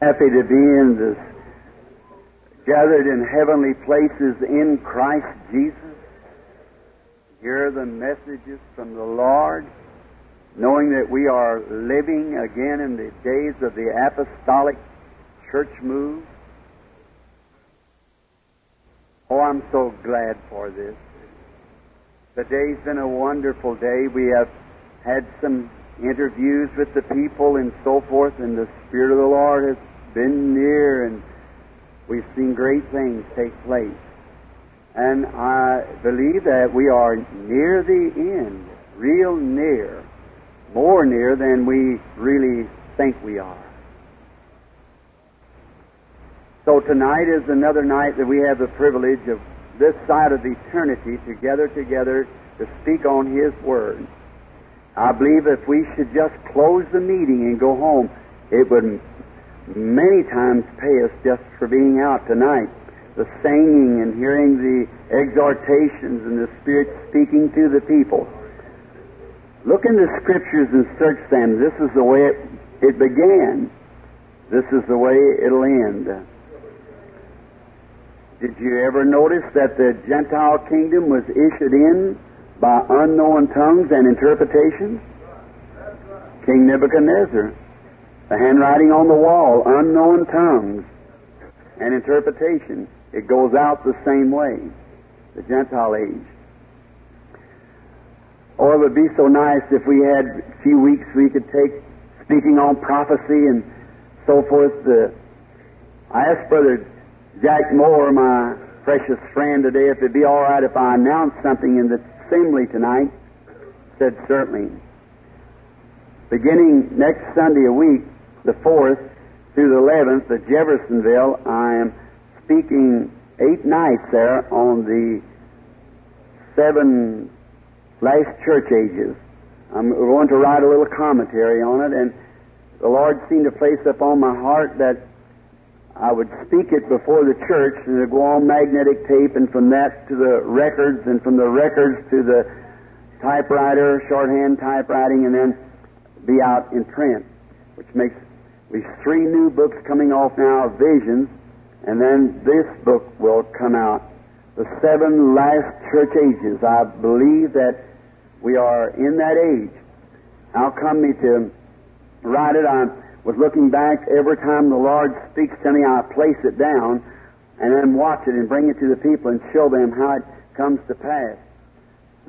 Happy to be in this gathered in heavenly places in Christ Jesus. Hear the messages from the Lord, knowing that we are living again in the days of the apostolic church move. Oh, I'm so glad for this. The day's been a wonderful day. We have had some interviews with the people and so forth, and the Spirit of the Lord has been near, and we've seen great things take place. And I believe that we are near the end, real near, more near than we really think we are. So tonight is another night that we have the privilege of this side of eternity together together to speak on His Word. I believe if we should just close the meeting and go home, it would many times pay us just for being out tonight. The singing and hearing the exhortations and the Spirit speaking to the people. Look in the Scriptures and search them. This is the way it, it began. This is the way it'll end. Did you ever notice that the Gentile kingdom was issued in by unknown tongues and interpretations? King Nebuchadnezzar the handwriting on the wall, unknown tongues, and interpretation. It goes out the same way, the Gentile age. Or it would be so nice if we had a few weeks we could take speaking on prophecy and so forth. Uh, I asked Brother Jack Moore, my precious friend, today if it'd be all right if I announced something in the assembly tonight. Said certainly. Beginning next Sunday a week, the 4th through the 11th at Jeffersonville. I am speaking eight nights there on the seven last church ages. I'm going to write a little commentary on it, and the Lord seemed to place upon my heart that I would speak it before the church, and it'd go on magnetic tape, and from that to the records, and from the records to the typewriter, shorthand typewriting, and then be out in print, which makes We've three new books coming off now, Visions, and then this book will come out. The seven last church ages. I believe that we are in that age. How come me to write it? I was looking back every time the Lord speaks to me, I place it down and then watch it and bring it to the people and show them how it comes to pass.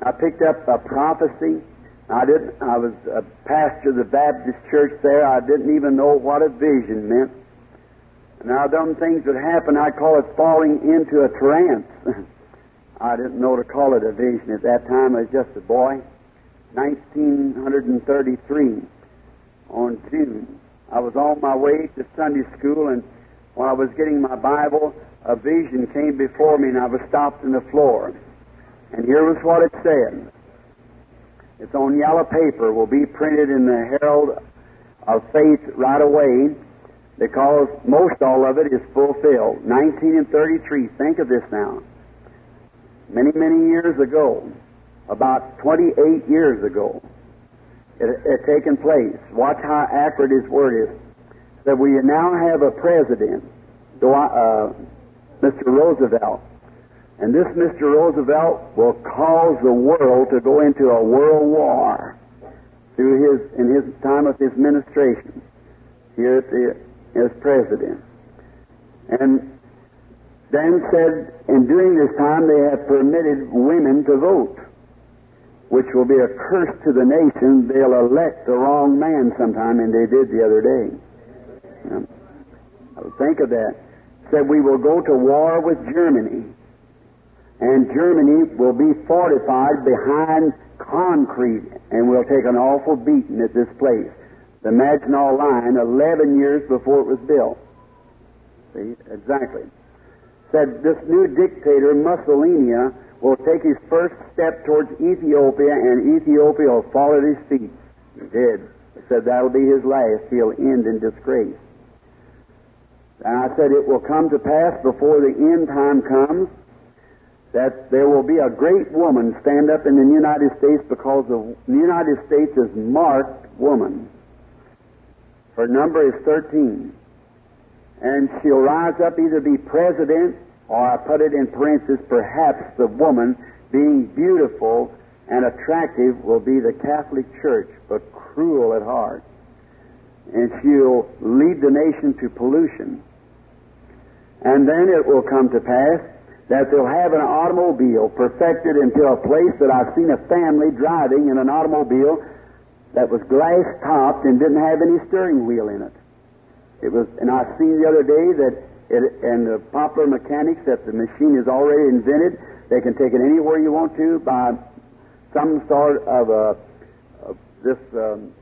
I picked up a prophecy I didn't. I was a pastor of the Baptist church there. I didn't even know what a vision meant. Now, them things would happen. I call it falling into a trance. I didn't know to call it a vision at that time. I was just a boy. 1933 on June. I was on my way to Sunday school, and while I was getting my Bible, a vision came before me, and I was stopped in the floor. And here was what it said. It's on yellow paper, will be printed in the Herald of Faith right away because most all of it is fulfilled. 19 and 33, think of this now. Many, many years ago, about 28 years ago, it had taken place. Watch how accurate his word is. That we now have a president, uh, Mr. Roosevelt, and this Mr. Roosevelt will cause the world to go into a world war through his in his time of his ministration here the, as president. And Dan said, in during this time they have permitted women to vote, which will be a curse to the nation. They'll elect the wrong man sometime, and they did the other day. think of that. Said we will go to war with Germany and Germany will be fortified behind concrete and we'll take an awful beating at this place. The Maginot Line, 11 years before it was built. See, exactly. Said this new dictator, Mussolini, will take his first step towards Ethiopia and Ethiopia will fall at his feet. He did. He said that'll be his last. He'll end in disgrace. And I said it will come to pass before the end time comes that there will be a great woman stand up in the United States because the United States is marked woman. Her number is 13. And she'll rise up either be president or I put it in parentheses, perhaps the woman being beautiful and attractive will be the Catholic Church, but cruel at heart. And she'll lead the nation to pollution. And then it will come to pass that they'll have an automobile perfected into a place that I've seen a family driving in an automobile that was glass topped and didn't have any steering wheel in it. It was, and I seen the other day that it, and the popular mechanics that the machine is already invented. They can take it anywhere you want to by some sort of a, of this um,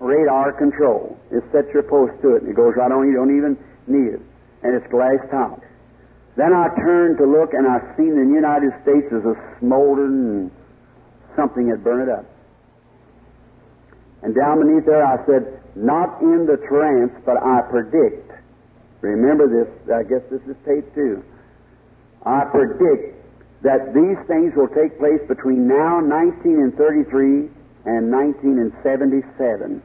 radar control. It sets your post to it, and it goes right on. You don't even need it, and it's glass top. Then I turned to look, and I seen in the United States as a smoldering something had burned it up. And down beneath there, I said, "Not in the trance, but I predict." Remember this. I guess this is tape two. I predict that these things will take place between now, 1933, and 1977,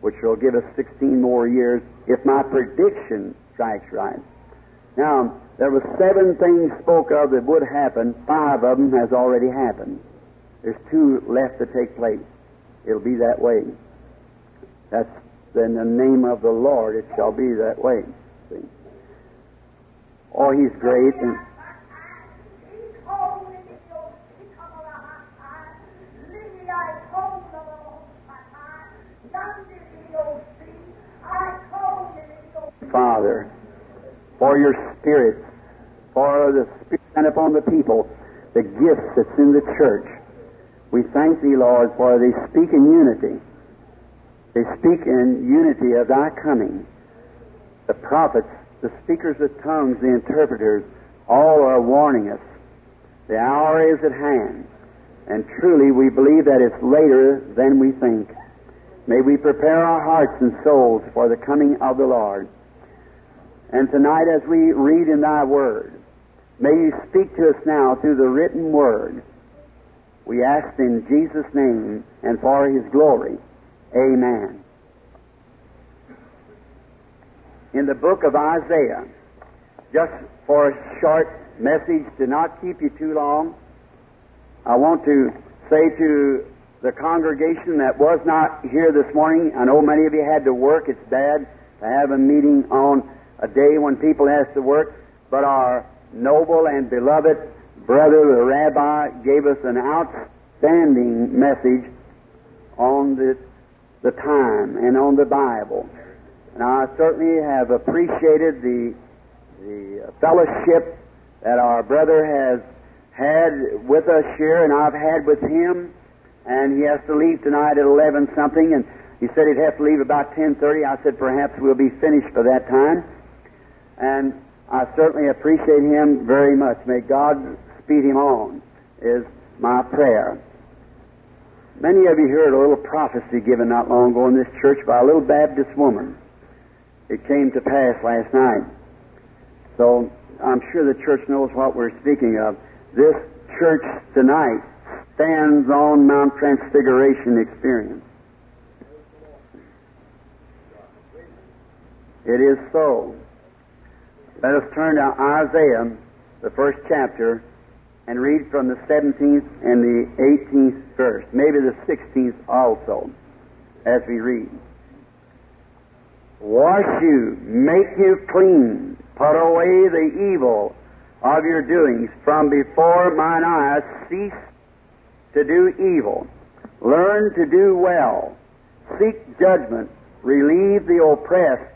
which will give us 16 more years if my prediction strikes right. Now, there were seven things spoke of that would happen. Five of them has already happened. There's two left to take place. It'll be that way. That's in the name of the Lord. It shall be that way. Oh, He's great. And Father, for your Spirit, for the Spirit and upon the people, the gifts that's in the church. We thank Thee, Lord, for they speak in unity. They speak in unity of Thy coming. The prophets, the speakers of tongues, the interpreters, all are warning us. The hour is at hand. And truly we believe that it's later than we think. May we prepare our hearts and souls for the coming of the Lord. And tonight, as we read in Thy Word, may you speak to us now through the written Word. We ask in Jesus' name and for His glory. Amen. In the book of Isaiah, just for a short message to not keep you too long, I want to say to the congregation that was not here this morning, I know many of you had to work. It's bad to have a meeting on a day when people has to work, but our noble and beloved brother, the rabbi, gave us an outstanding message on the, the time and on the Bible. And I certainly have appreciated the, the fellowship that our brother has had with us here, and I've had with him. And he has to leave tonight at 11 something, and he said he'd have to leave about 10:30. I said perhaps we'll be finished by that time and I certainly appreciate him very much. May God speed him on, is my prayer. Many of you heard a little prophecy given not long ago in this church by a little Baptist woman. It came to pass last night. So I'm sure the church knows what we're speaking of. This church tonight stands on Mount Transfiguration experience. It is so. Let us turn to Isaiah, the first chapter, and read from the 17th and the 18th verse, maybe the 16th also, as we read. Wash you, make you clean, put away the evil of your doings. From before mine eyes cease to do evil. Learn to do well. Seek judgment. Relieve the oppressed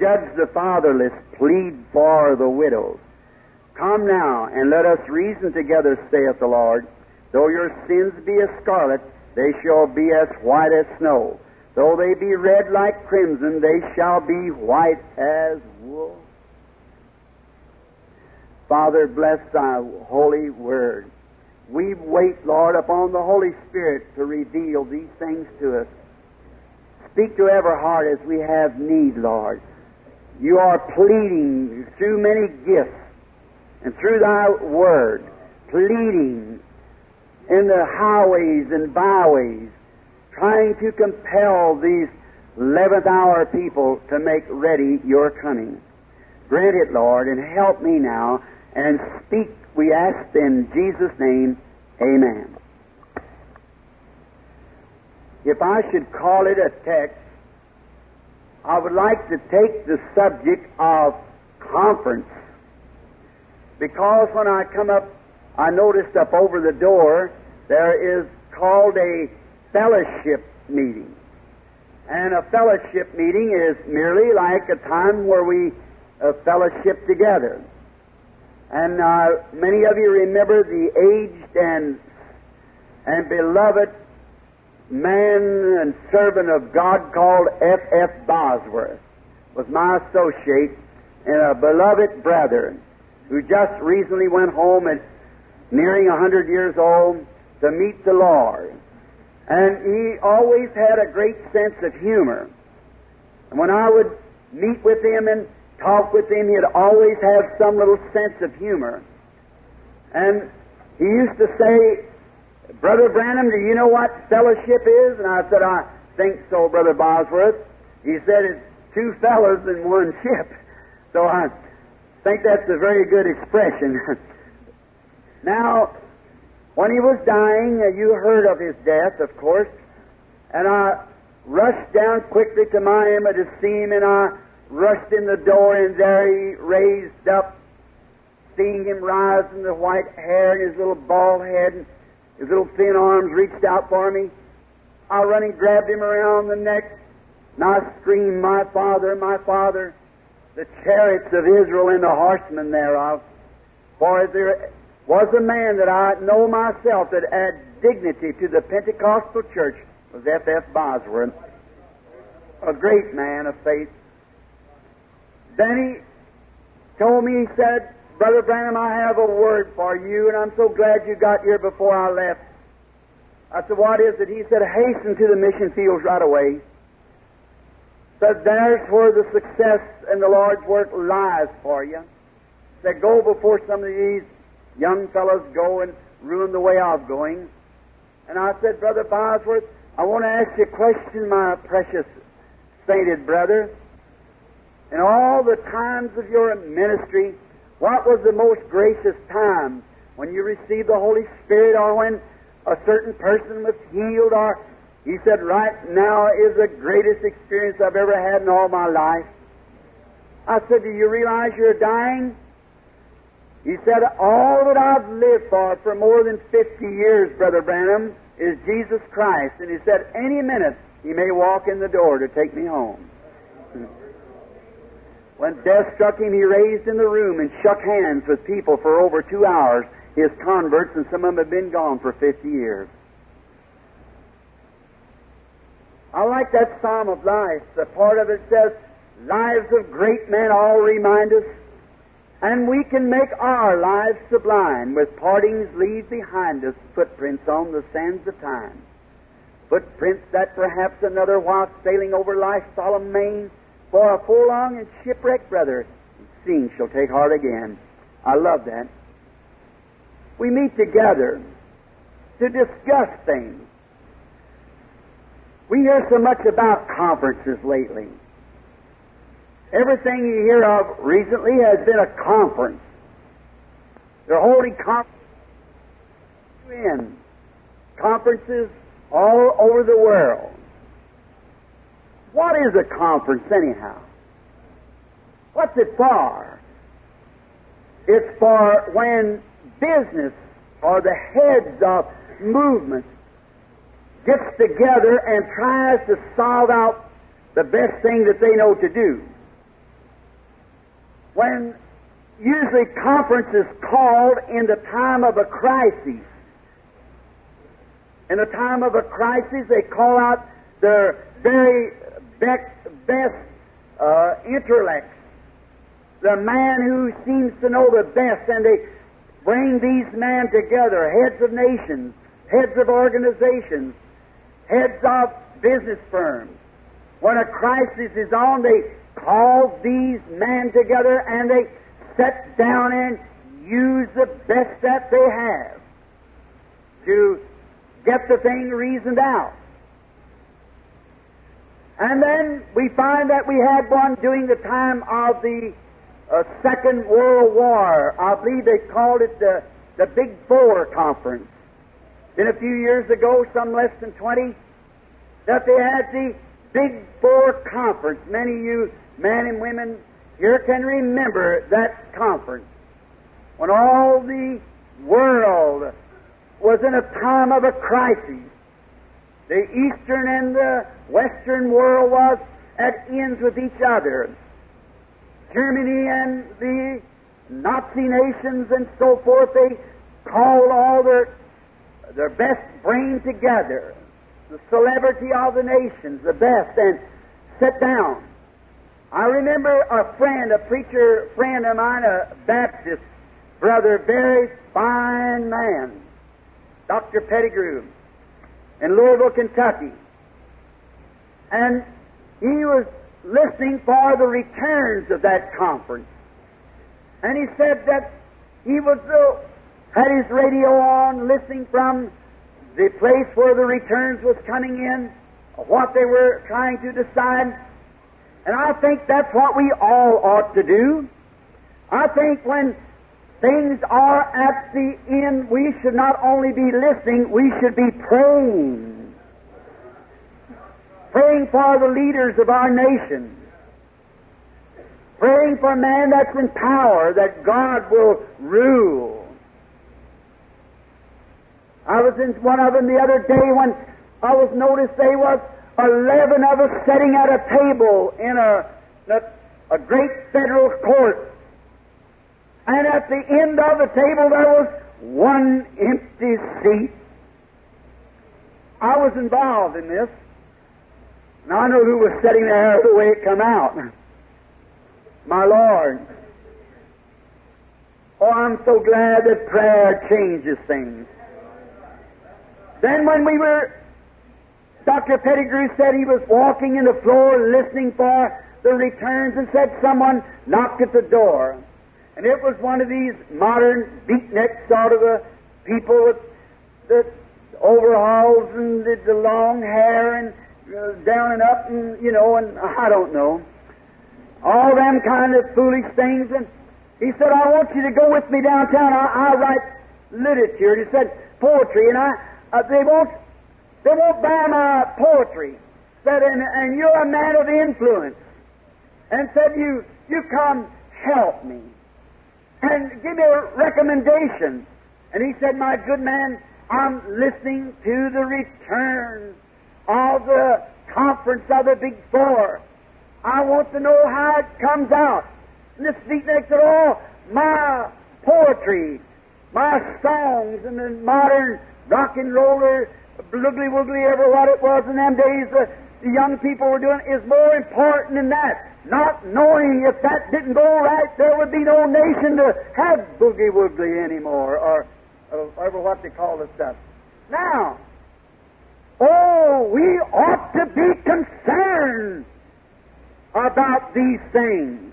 judge the fatherless, plead for the widows. Come now, and let us reason together, saith the Lord. Though your sins be as scarlet, they shall be as white as snow. Though they be red like crimson, they shall be white as wool. Father, bless thy holy word. We wait, Lord, upon the Holy Spirit to reveal these things to us. Speak to every heart as we have need, Lord. You are pleading through many gifts and through thy word, pleading in the highways and byways, trying to compel these 11th hour people to make ready your coming. Grant it, Lord, and help me now and speak, we ask in Jesus' name, Amen. If I should call it a text, I would like to take the subject of conference. Because when I come up, I noticed up over the door there is called a fellowship meeting. And a fellowship meeting is merely like a time where we uh, fellowship together. And uh, many of you remember the aged and and beloved man and servant of God called F. F. Bosworth was my associate and a beloved brother who just recently went home at nearing a hundred years old to meet the Lord. And he always had a great sense of humor. And when I would meet with him and talk with him, he'd always have some little sense of humor. And he used to say, Brother Branham, do you know what fellowship is? And I said, I think so, Brother Bosworth. He said, it's two fellows in one ship. So I think that's a very good expression. now, when he was dying, uh, you heard of his death, of course, and I rushed down quickly to Miami to see him, and I rushed in the door, and there he raised up, seeing him rise in the white hair and his little bald head, and his little thin arms reached out for me. I run and grabbed him around the neck, and I screamed, My Father, my Father, the chariots of Israel and the horsemen thereof. For there was a man that I know myself that add dignity to the Pentecostal church was F. F. Bosworth, a great man of faith. Then he told me, he said, Brother Branham, I have a word for you, and I'm so glad you got here before I left. I said, What is it? He said, Hasten to the mission fields right away. Said, There's where the success and the Lord's work lies for you. Said, Go before some of these young fellows go and ruin the way I'm going. And I said, Brother Bosworth, I want to ask you a question, my precious sainted brother. In all the times of your ministry, what was the most gracious time? When you received the Holy Spirit or when a certain person was healed or he said, right now is the greatest experience I've ever had in all my life. I said, do you realize you're dying? He said, all that I've lived for for more than 50 years, Brother Branham, is Jesus Christ. And he said, any minute he may walk in the door to take me home. When death struck him, he raised in the room and shook hands with people for over two hours, his converts, and some of them have been gone for 50 years. I like that Psalm of Life. The part of it says, Lives of great men all remind us, and we can make our lives sublime with partings leave behind us footprints on the sands of time. Footprints that perhaps another while sailing over life's solemn main for a long and shipwrecked brother, seeing shall take heart again. I love that. We meet together to discuss things. We hear so much about conferences lately. Everything you hear of recently has been a conference. They're holding conferences in conferences all over the world. What is a conference, anyhow? What's it for? It's for when business or the heads of movements gets together and tries to solve out the best thing that they know to do. When usually conference is called in the time of a crisis. In the time of a crisis, they call out their very best uh, intellects, the man who seems to know the best, and they bring these men together, heads of nations, heads of organizations, heads of business firms. When a crisis is on, they call these men together and they sat down and used the best that they have to get the thing reasoned out. And then we find that we had one during the time of the uh, Second World War. I believe they called it the, the Big Four Conference. Then a few years ago, some less than 20, that they had the Big Four Conference. Many of you men and women here can remember that conference when all the world was in a time of a crisis. The Eastern and the Western world was at ends with each other. Germany and the Nazi nations and so forth, they called all their, their best brain together, the celebrity of the nations, the best, and sit down. I remember a friend, a preacher friend of mine, a Baptist brother, very fine man, Dr. Pettigrew, in Louisville, Kentucky. And he was listening for the returns of that conference. And he said that he was uh, had his radio on, listening from the place where the returns was coming in, what they were trying to decide. And I think that's what we all ought to do. I think when things are at the end, we should not only be listening, we should be praying praying for the leaders of our nation, praying for a man that's in power, that God will rule. I was in one of them the other day when I was noticed there was eleven of us sitting at a table in a, a, a great federal court. And at the end of the table there was one empty seat. I was involved in this. And I know who was sitting there the way it come out. My Lord. Oh, I'm so glad that prayer changes things. Then when we were, Dr. Pettigrew said he was walking in the floor listening for the returns and said someone knocked at the door. And it was one of these modern beatnik sort of a people with the overalls and the, the long hair and uh, down and up, and you know, and I don't know, all them kind of foolish things. And he said, "I want you to go with me downtown. I, I write literature." And he said, "Poetry," and I uh, they won't they won't buy my poetry. Said, and, and you're a man of influence. And said, you you come help me and give me a recommendation. And he said, My good man, I'm listening to the return of the conference of the Big Four. I want to know how it comes out. And this beatnik said, Oh, my poetry, my songs, and the modern rock and roller, bloogly woogly, ever what it was in them days, the, young people were doing, is more important than that. Not knowing if that didn't go right, there would be no nation to have boogie woogly anymore, or, or, or what they call the stuff. Now, Oh, we ought to be concerned about these things.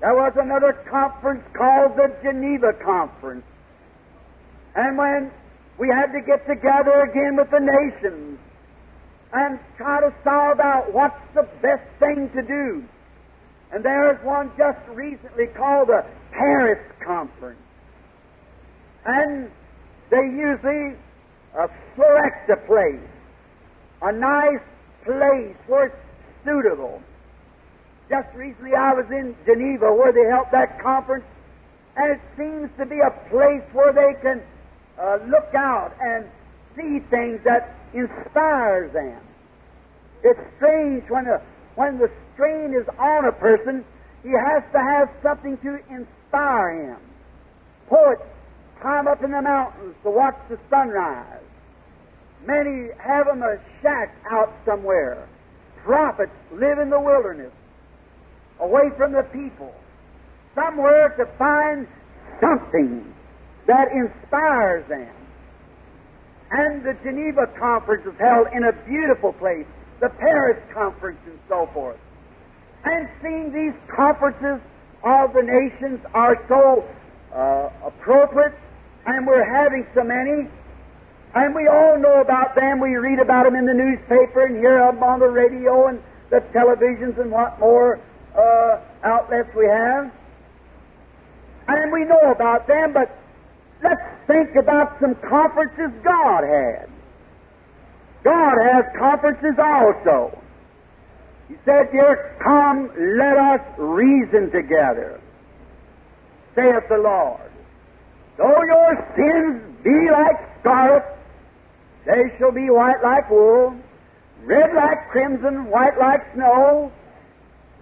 There was another conference called the Geneva Conference. And when we had to get together again with the nations and try to solve out what's the best thing to do. And there's one just recently called the Paris Conference. And they usually uh, select a place, a nice place where it's suitable. Just recently I was in Geneva where they held that conference, and it seems to be a place where they can uh, look out and see things that inspires them. It's strange when the, when the strain is on a person, he has to have something to inspire him. Poets climb up in the mountains to watch the sunrise. Many have them a shack out somewhere. Prophets live in the wilderness, away from the people, somewhere to find something that inspires them. And the Geneva Conference is held in a beautiful place, the Paris Conference and so forth. And seeing these conferences of the nations are so uh, appropriate, and we're having so many, and we all know about them. We read about them in the newspaper and hear them on the radio and the televisions and what more uh, outlets we have. And we know about them, but let's think about some conferences God had. God has conferences also. He said here, Come, let us reason together, saith the Lord. Though your sins be like scarlet, they shall be white like wool, red like crimson, white like snow.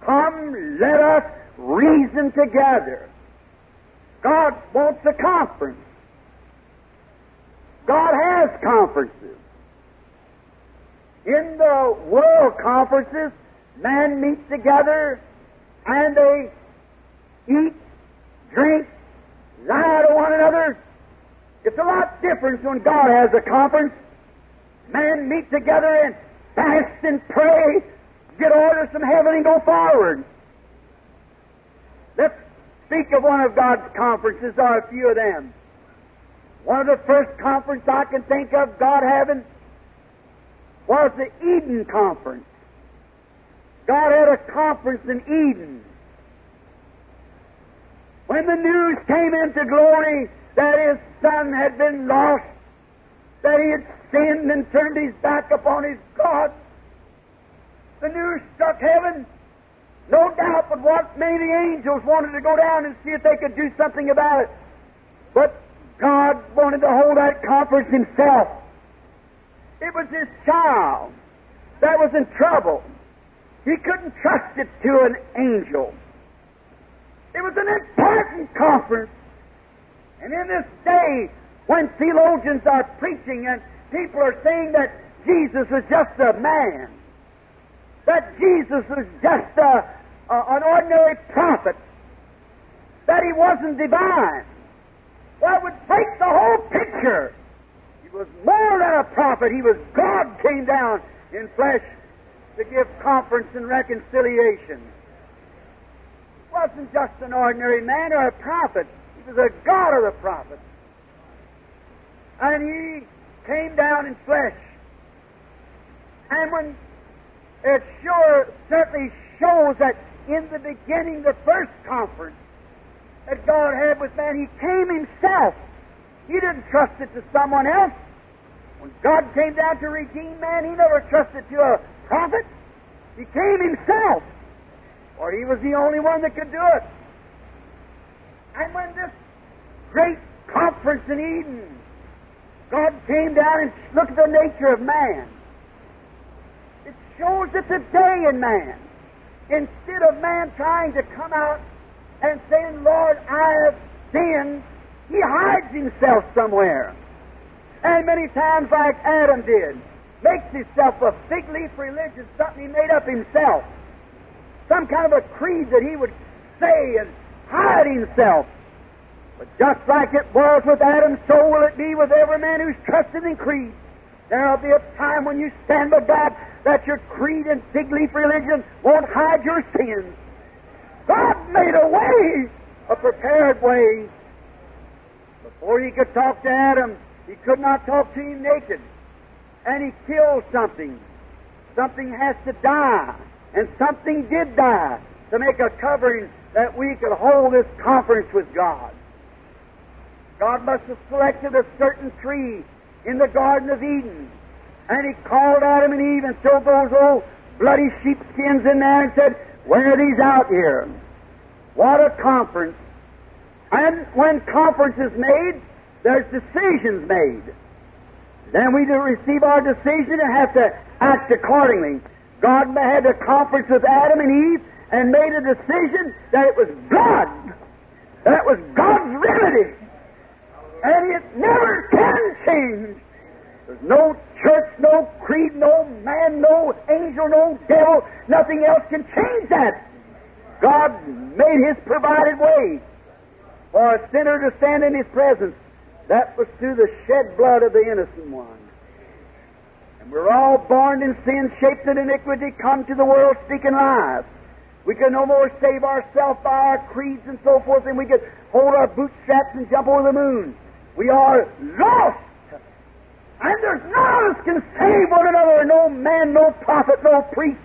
Come, let us reason together. God wants a conference. God has conferences. In the world conferences, man meets together and they eat, drink, lie to one another. It's a lot different when God has a conference. Men meet together and fast and pray, get orders from heaven and go forward. Let's speak of one of God's conferences, or a few of them. One of the first conferences I can think of God having was the Eden Conference. God had a conference in Eden. When the news came into glory that his son had been lost, that he had sinned and turned his back upon his God, the news struck heaven. No doubt but what many angels wanted to go down and see if they could do something about it. But God wanted to hold that conference himself. It was his child that was in trouble. He couldn't trust it to an angel. It was an important conference. And in this day, when theologians are preaching and people are saying that Jesus was just a man, that Jesus was just a, a, an ordinary prophet, that he wasn't divine, it would break the whole picture. He was more than a prophet. He was God came down in flesh to give conference and reconciliation. He wasn't just an ordinary man or a prophet. He was a God of the prophets. And he came down in flesh. And when it sure certainly shows that in the beginning, the first conference that God had with man, he came himself. He didn't trust it to someone else. When God came down to redeem man, he never trusted to a prophet. He came himself, for he was the only one that could do it. And when this great conference in Eden, God came down and looked at the nature of man. It shows that today in man, instead of man trying to come out and saying, Lord, I have sinned, he hides himself somewhere. And many times, like Adam did, makes himself a fig leaf religion, something he made up himself. Some kind of a creed that he would say and hide himself. But just like it was with Adam, so will it be with every man who's trusted in creed. There'll be a time when you stand by God that your creed and fig leaf religion won't hide your sins. God made a way, a prepared way. Before he could talk to Adam, he could not talk to him naked. And he killed something. Something has to die. And something did die to make a covering that we could hold this conference with God. God must have selected a certain tree in the Garden of Eden. And he called Adam and Eve and threw those old bloody sheepskins in there and said, Wear these out here. What a conference. And when conference is made, there's decisions made. Then we to receive our decision and have to act accordingly. God had a conference with Adam and Eve and made a decision that it was God. That was God's remedy. And it never can change. There's no church, no creed, no man, no angel, no devil, nothing else can change that. God made His provided way for a sinner to stand in His presence. That was through the shed blood of the innocent one. And we're all born in sin, shaped in iniquity, come to the world speaking lies. We can no more save ourselves by our creeds and so forth than we could hold our bootstraps and jump over the moon. We are lost. And there's none of us can save one another. No man, no prophet, no priest.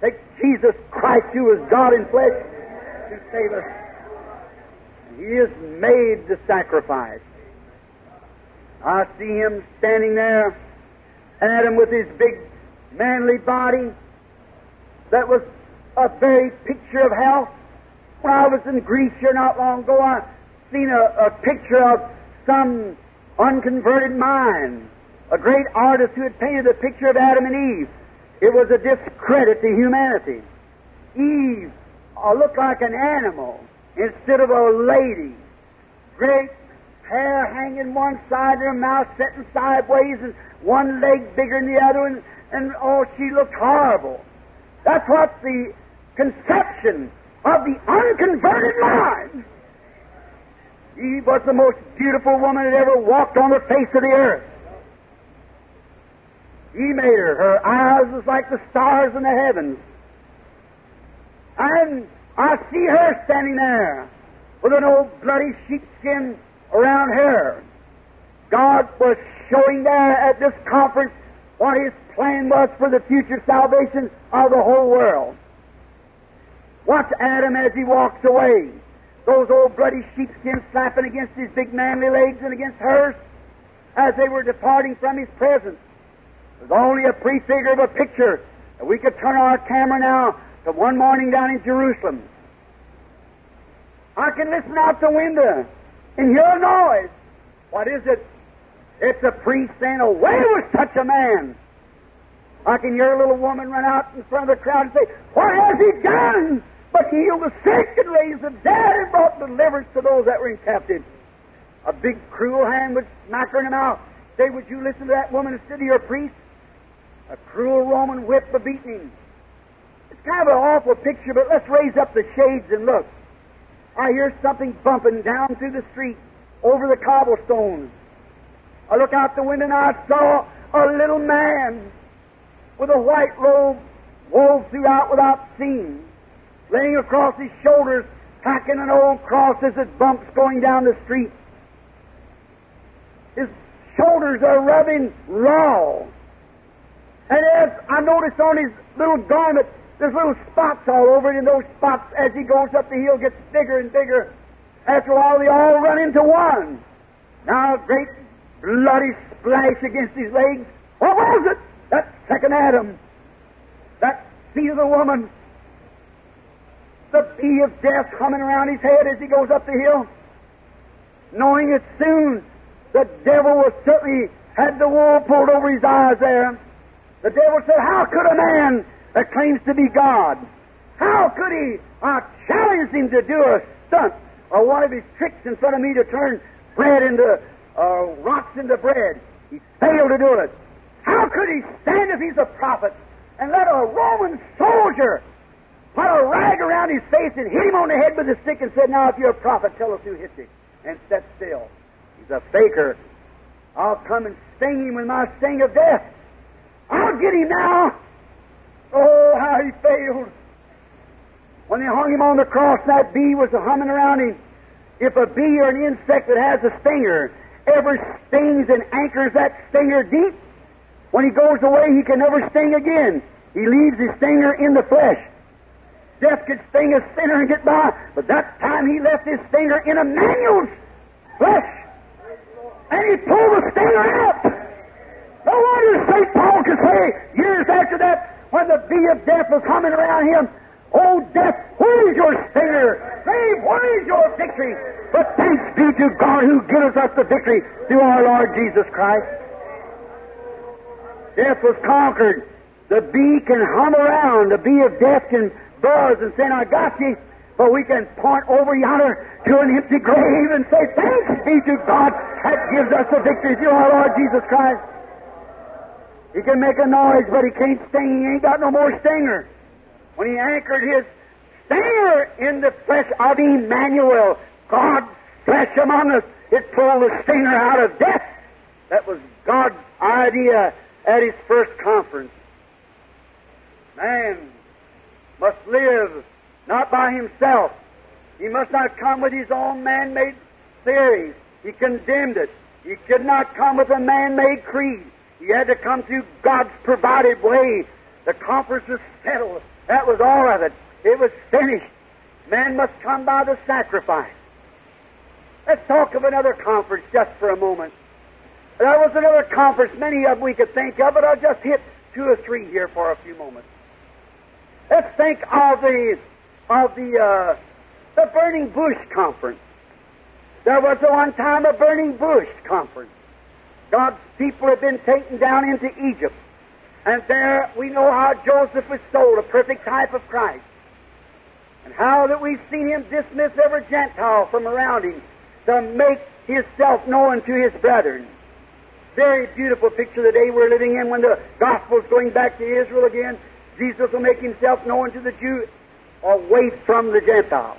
Take Jesus Christ, who is God in flesh, to save us. He has made the sacrifice. I see him standing there, Adam with his big manly body that was a very picture of health. When I was in Greece here not long ago, I seen a, a picture of some unconverted mind, a great artist who had painted a picture of Adam and Eve. It was a discredit to humanity. Eve uh, looked like an animal instead of a lady. Great hair hanging one side, her mouth setting sideways, and one leg bigger than the other, and, and oh, she looked horrible. That's what the conception of the unconverted mind. Eve was the most beautiful woman that ever walked on the face of the earth. He made her. Her eyes was like the stars in the heavens. And I see her standing there with an old bloody sheepskin around her. God was showing there at this conference what His plan was for the future salvation of the whole world. Watch Adam as he walks away. Those old bloody sheepskins slapping against his big manly legs and against hers as they were departing from his presence. It was only a prefigure of a picture. And we could turn our camera now to one morning down in Jerusalem. I can listen out the window and hear a noise. What is it? It's a priest saying, Away with such a man! I can hear a little woman run out in front of the crowd and say, What has he done? But healed the sick and raised the dead and brought deliverance to those that were in captivity. A big cruel hand would smack her in the mouth. Say, Would you listen to that woman instead of your priest? A cruel Roman whip a beating. It's kind of an awful picture, but let's raise up the shades and look. I hear something bumping down through the street over the cobblestones. I look out the window and I saw a little man with a white robe wove throughout without seam laying across his shoulders, packing an old cross as it bumps going down the street. His shoulders are rubbing raw. And as I noticed on his little garment, there's little spots all over it, and those spots, as he goes up the hill, gets bigger and bigger. After a while, they all run into one. Now, a great bloody splash against his legs. What was it? That second Adam. That seed of the woman the bee of death humming around his head as he goes up the hill, knowing that soon the devil will certainly had the wool pulled over his eyes there. The devil said, How could a man that claims to be God, how could he? I challenged him to do a stunt or one of his tricks in front of me to turn bread into uh, rocks into bread. He failed to do it. How could he stand if he's a prophet and let a Roman soldier put a rag around his face and hit him on the head with a stick and said, Now, if you're a prophet, tell us who hit you. And sat still. He's a faker. I'll come and sting him with my sting of death. I'll get him now. Oh, how he failed. When they hung him on the cross, that bee was humming around him. If a bee or an insect that has a stinger ever stings and anchors that stinger deep, when he goes away, he can never sting again. He leaves his stinger in the flesh. Death could sting a sinner and get by, but that time he left his stinger in a Emmanuel's flesh. And he pulled the stinger out. No wonder St. Paul could say, years after that, when the bee of death was humming around him, Oh, death, where is your stinger? Grave, where is your victory? But thanks be to God who gives us the victory through our Lord Jesus Christ. Death was conquered. The bee can hum around. The bee of death can buzz and saying, I got you. But we can point over yonder to an empty grave and say, Thanks be to God that gives us the victory through our Lord Jesus Christ. He can make a noise, but he can't sting. He ain't got no more stinger. When he anchored his stinger in the flesh of Emmanuel, God's flesh among us, it pulled the stinger out of death. That was God's idea at his first conference. Man, must live not by himself. He must not come with his own man made theories. He condemned it. He could not come with a man made creed. He had to come through God's provided way. The conference was settled. That was all of it. It was finished. Man must come by the sacrifice. Let's talk of another conference just for a moment. There was another conference, many of we could think of, but I'll just hit two or three here for a few moments. Let's think of the of the uh, the burning bush conference. There was at one time a burning bush conference. God's people had been taken down into Egypt. And there we know how Joseph was sold, a perfect type of Christ. And how that we've seen him dismiss every Gentile from around him to make himself known to his brethren. Very beautiful picture the day we're living in when the gospel's going back to Israel again. Jesus will make himself known to the Jew away from the Gentile.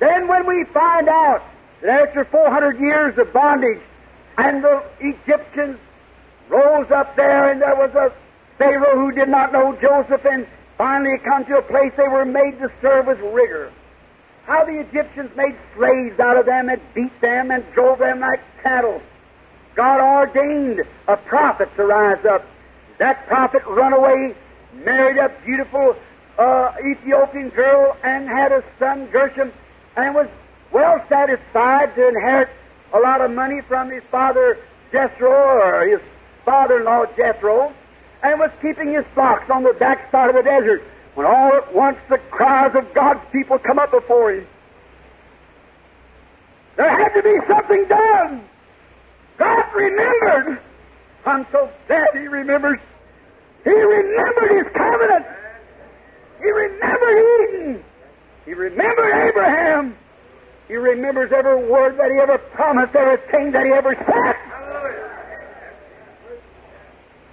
Then when we find out that after 400 years of bondage, and the Egyptians rose up there, and there was a Pharaoh who did not know Joseph, and finally come to a place they were made to serve with rigor. How the Egyptians made slaves out of them and beat them and drove them like cattle. God ordained a prophet to rise up. That prophet run away, married a beautiful uh, Ethiopian girl, and had a son, Gershom, and was well satisfied to inherit a lot of money from his father Jethro or his father-in-law Jethro, and was keeping his flocks on the backside of the desert. When all at once the cries of God's people come up before him, there had to be something done. God remembered. I'm so glad He remembers. He remembered His covenant. He remembered Eden. He remembered Abraham. He remembers every word that he ever promised, everything that he ever said.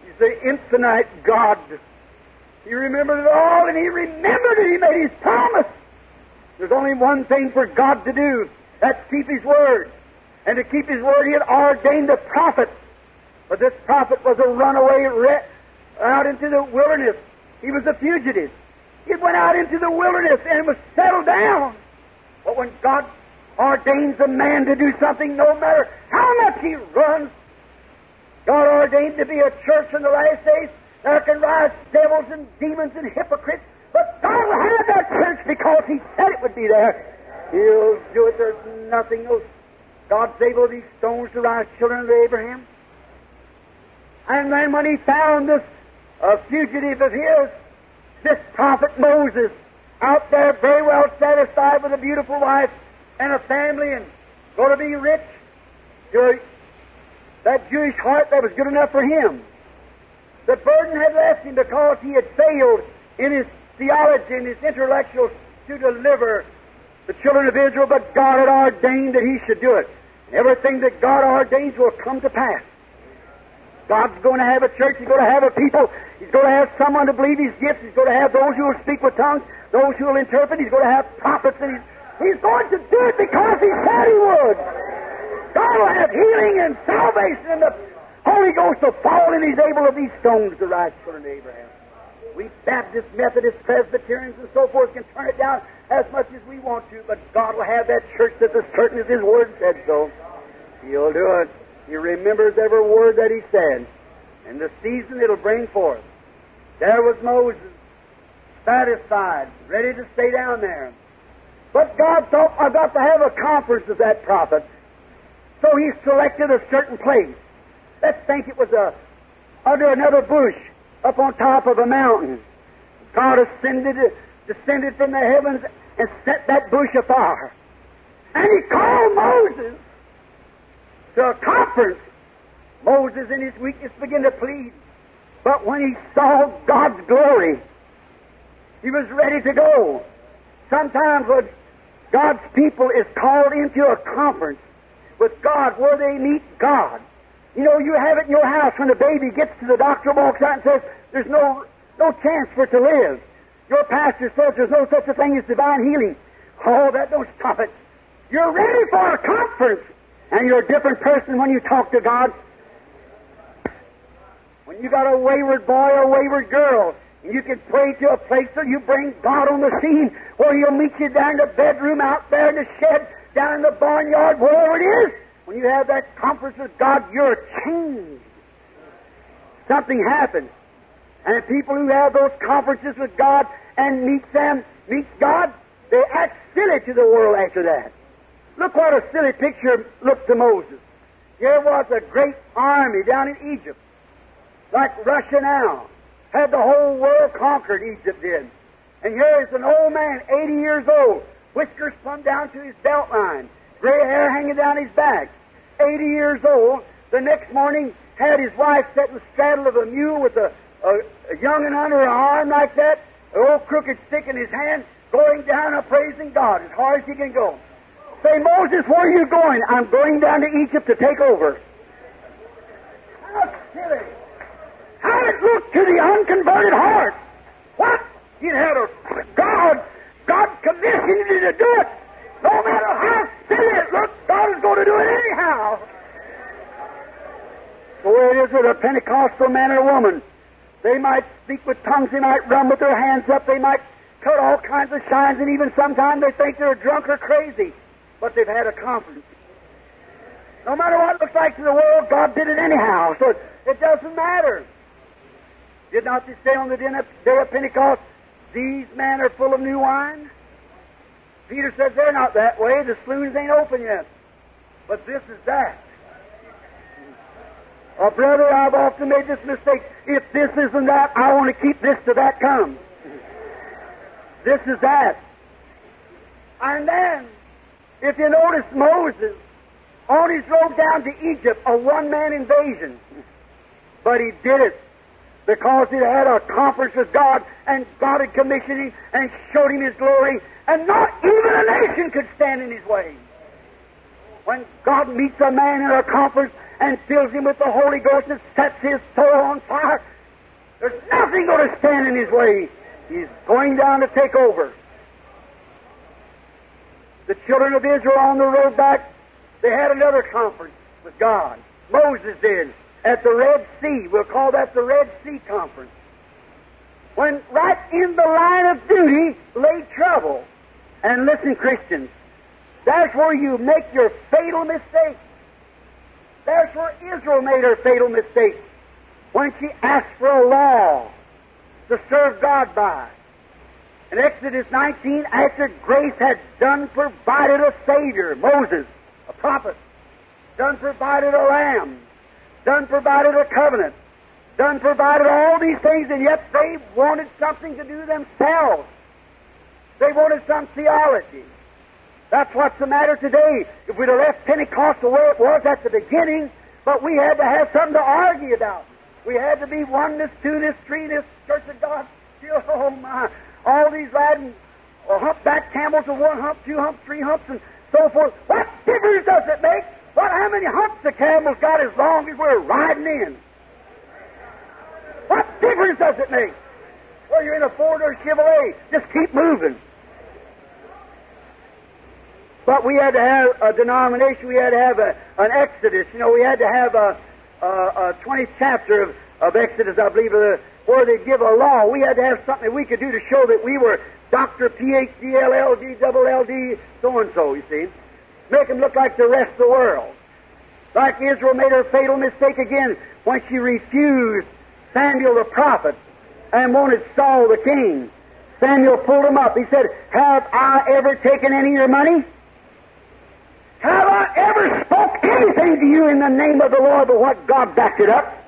He's the infinite God. He remembered it all, and he remembered it. He made his promise. There's only one thing for God to do. That's keep his word. And to keep his word, he had ordained a prophet. But this prophet was a runaway re- out into the wilderness. He was a fugitive. He went out into the wilderness and was settled down. But when God ordains a man to do something, no matter how much he runs. God ordained to be a church in the last days. There can rise devils and demons and hypocrites, but God will have that church because He said it would be there. He'll do it. There's nothing else. God's able these stones to rise children of Abraham. And then when He found this a fugitive of His, this prophet Moses, out there very well satisfied with a beautiful wife, and a family and going to be rich that Jewish heart that was good enough for him. The burden had left him because he had failed in his theology and his intellectuals to deliver the children of Israel, but God had ordained that he should do it. And Everything that God ordains will come to pass. God's going to have a church. He's going to have a people. He's going to have someone to believe His gifts. He's going to have those who will speak with tongues, those who will interpret. He's going to have prophets, and He's He's going to do it because He said He would. God will have healing and salvation, and the Holy Ghost will fall, and He's able of these stones to rise children of Abraham. We Baptists, Methodists, Presbyterians, and so forth can turn it down as much as we want to, but God will have that church that's as certain as His Word said so. He'll do it. He remembers every word that He said. And the season it'll bring forth. There was Moses, satisfied, ready to stay down there. But God thought, uh, I've got to have a conference with that prophet. So he selected a certain place. Let's think it was a, under another bush up on top of a mountain. God ascended, descended from the heavens and set that bush afire. And he called Moses to a conference. Moses, in his weakness, began to plead. But when he saw God's glory, he was ready to go. Sometimes God's people is called into a conference with God where they meet God. You know, you have it in your house when the baby gets to the doctor, walks out and says, There's no, no chance for it to live. Your pastor says there's no such a thing as divine healing. Oh, that don't stop it. You're ready for a conference, and you're a different person when you talk to God. When you got a wayward boy or wayward girl, You can pray to a place where you bring God on the scene, where He'll meet you down in the bedroom, out there in the shed, down in the barnyard, wherever it is. When you have that conference with God, you're changed. Something happens. And the people who have those conferences with God and meet them, meet God, they act silly to the world after that. Look what a silly picture looked to Moses. Here was a great army down in Egypt, like Russia now had the whole world conquered, Egypt did. And here is an old man, 80 years old, whiskers plumb down to his belt line, gray hair hanging down his back. 80 years old. The next morning, had his wife set in the straddle of a mule with a, a, a young and under her arm like that, an old crooked stick in his hand, going down and praising God as hard as he can go. Say, Moses, where are you going? I'm going down to Egypt to take over. How silly. How it looked to the unconverted heart. What? He had a God. God commissioned you to do it. No matter how silly it looks, God is going to do it anyhow. The way it is with a Pentecostal man or woman. They might speak with tongues, they might run with their hands up, they might cut all kinds of signs, and even sometimes they think they're drunk or crazy. But they've had a conference. No matter what it looks like to the world, God did it anyhow. So it, it doesn't matter. Did not this say on the day of Pentecost, these men are full of new wine? Peter says they're not that way. The saloons ain't open yet. But this is that. Oh, brother, I've often made this mistake. If this isn't that, I want to keep this till that comes. This is that. And then, if you notice Moses, on his road down to Egypt, a one man invasion. But he did it because he had a conference with God and God had commissioned him and showed him his glory, and not even a nation could stand in his way. When God meets a man in a conference and fills him with the Holy Ghost and sets his soul on fire, there's nothing going to stand in his way. He's going down to take over. The children of Israel on the road back, they had another conference with God. Moses did at the Red Sea. We'll call that the Red Sea Conference. When right in the line of duty lay trouble. And listen, Christians, that's where you make your fatal mistake. That's where Israel made her fatal mistake. When she asked for a law to serve God by. In Exodus 19, after grace had done provided a Savior, Moses, a prophet, done provided a lamb, done provided a covenant, done provided all these things, and yet they wanted something to do themselves. They wanted some theology. That's what's the matter today. If we'd have left Pentecost the way it was at the beginning, but we had to have something to argue about. We had to be oneness, two-ness, three-ness, Church of God, oh my, all these riding humpback camels of one hump, two humps, three humps, and so forth. What difference does it make? What, how many humps the camel's got as long as we're riding in? What difference does it make? Well, you're in a Ford or a Chevrolet. Just keep moving. But we had to have a denomination. We had to have a, an Exodus. You know, we had to have a, a, a 20th chapter of, of Exodus, I believe, uh, where they give a law. We had to have something we could do to show that we were Doctor PhD, LLD, double LD, so and so. You see make them look like the rest of the world. Like Israel made her fatal mistake again when she refused Samuel the prophet and wanted Saul the king. Samuel pulled him up. He said, Have I ever taken any of your money? Have I ever spoke anything to you in the name of the Lord but what God backed it up?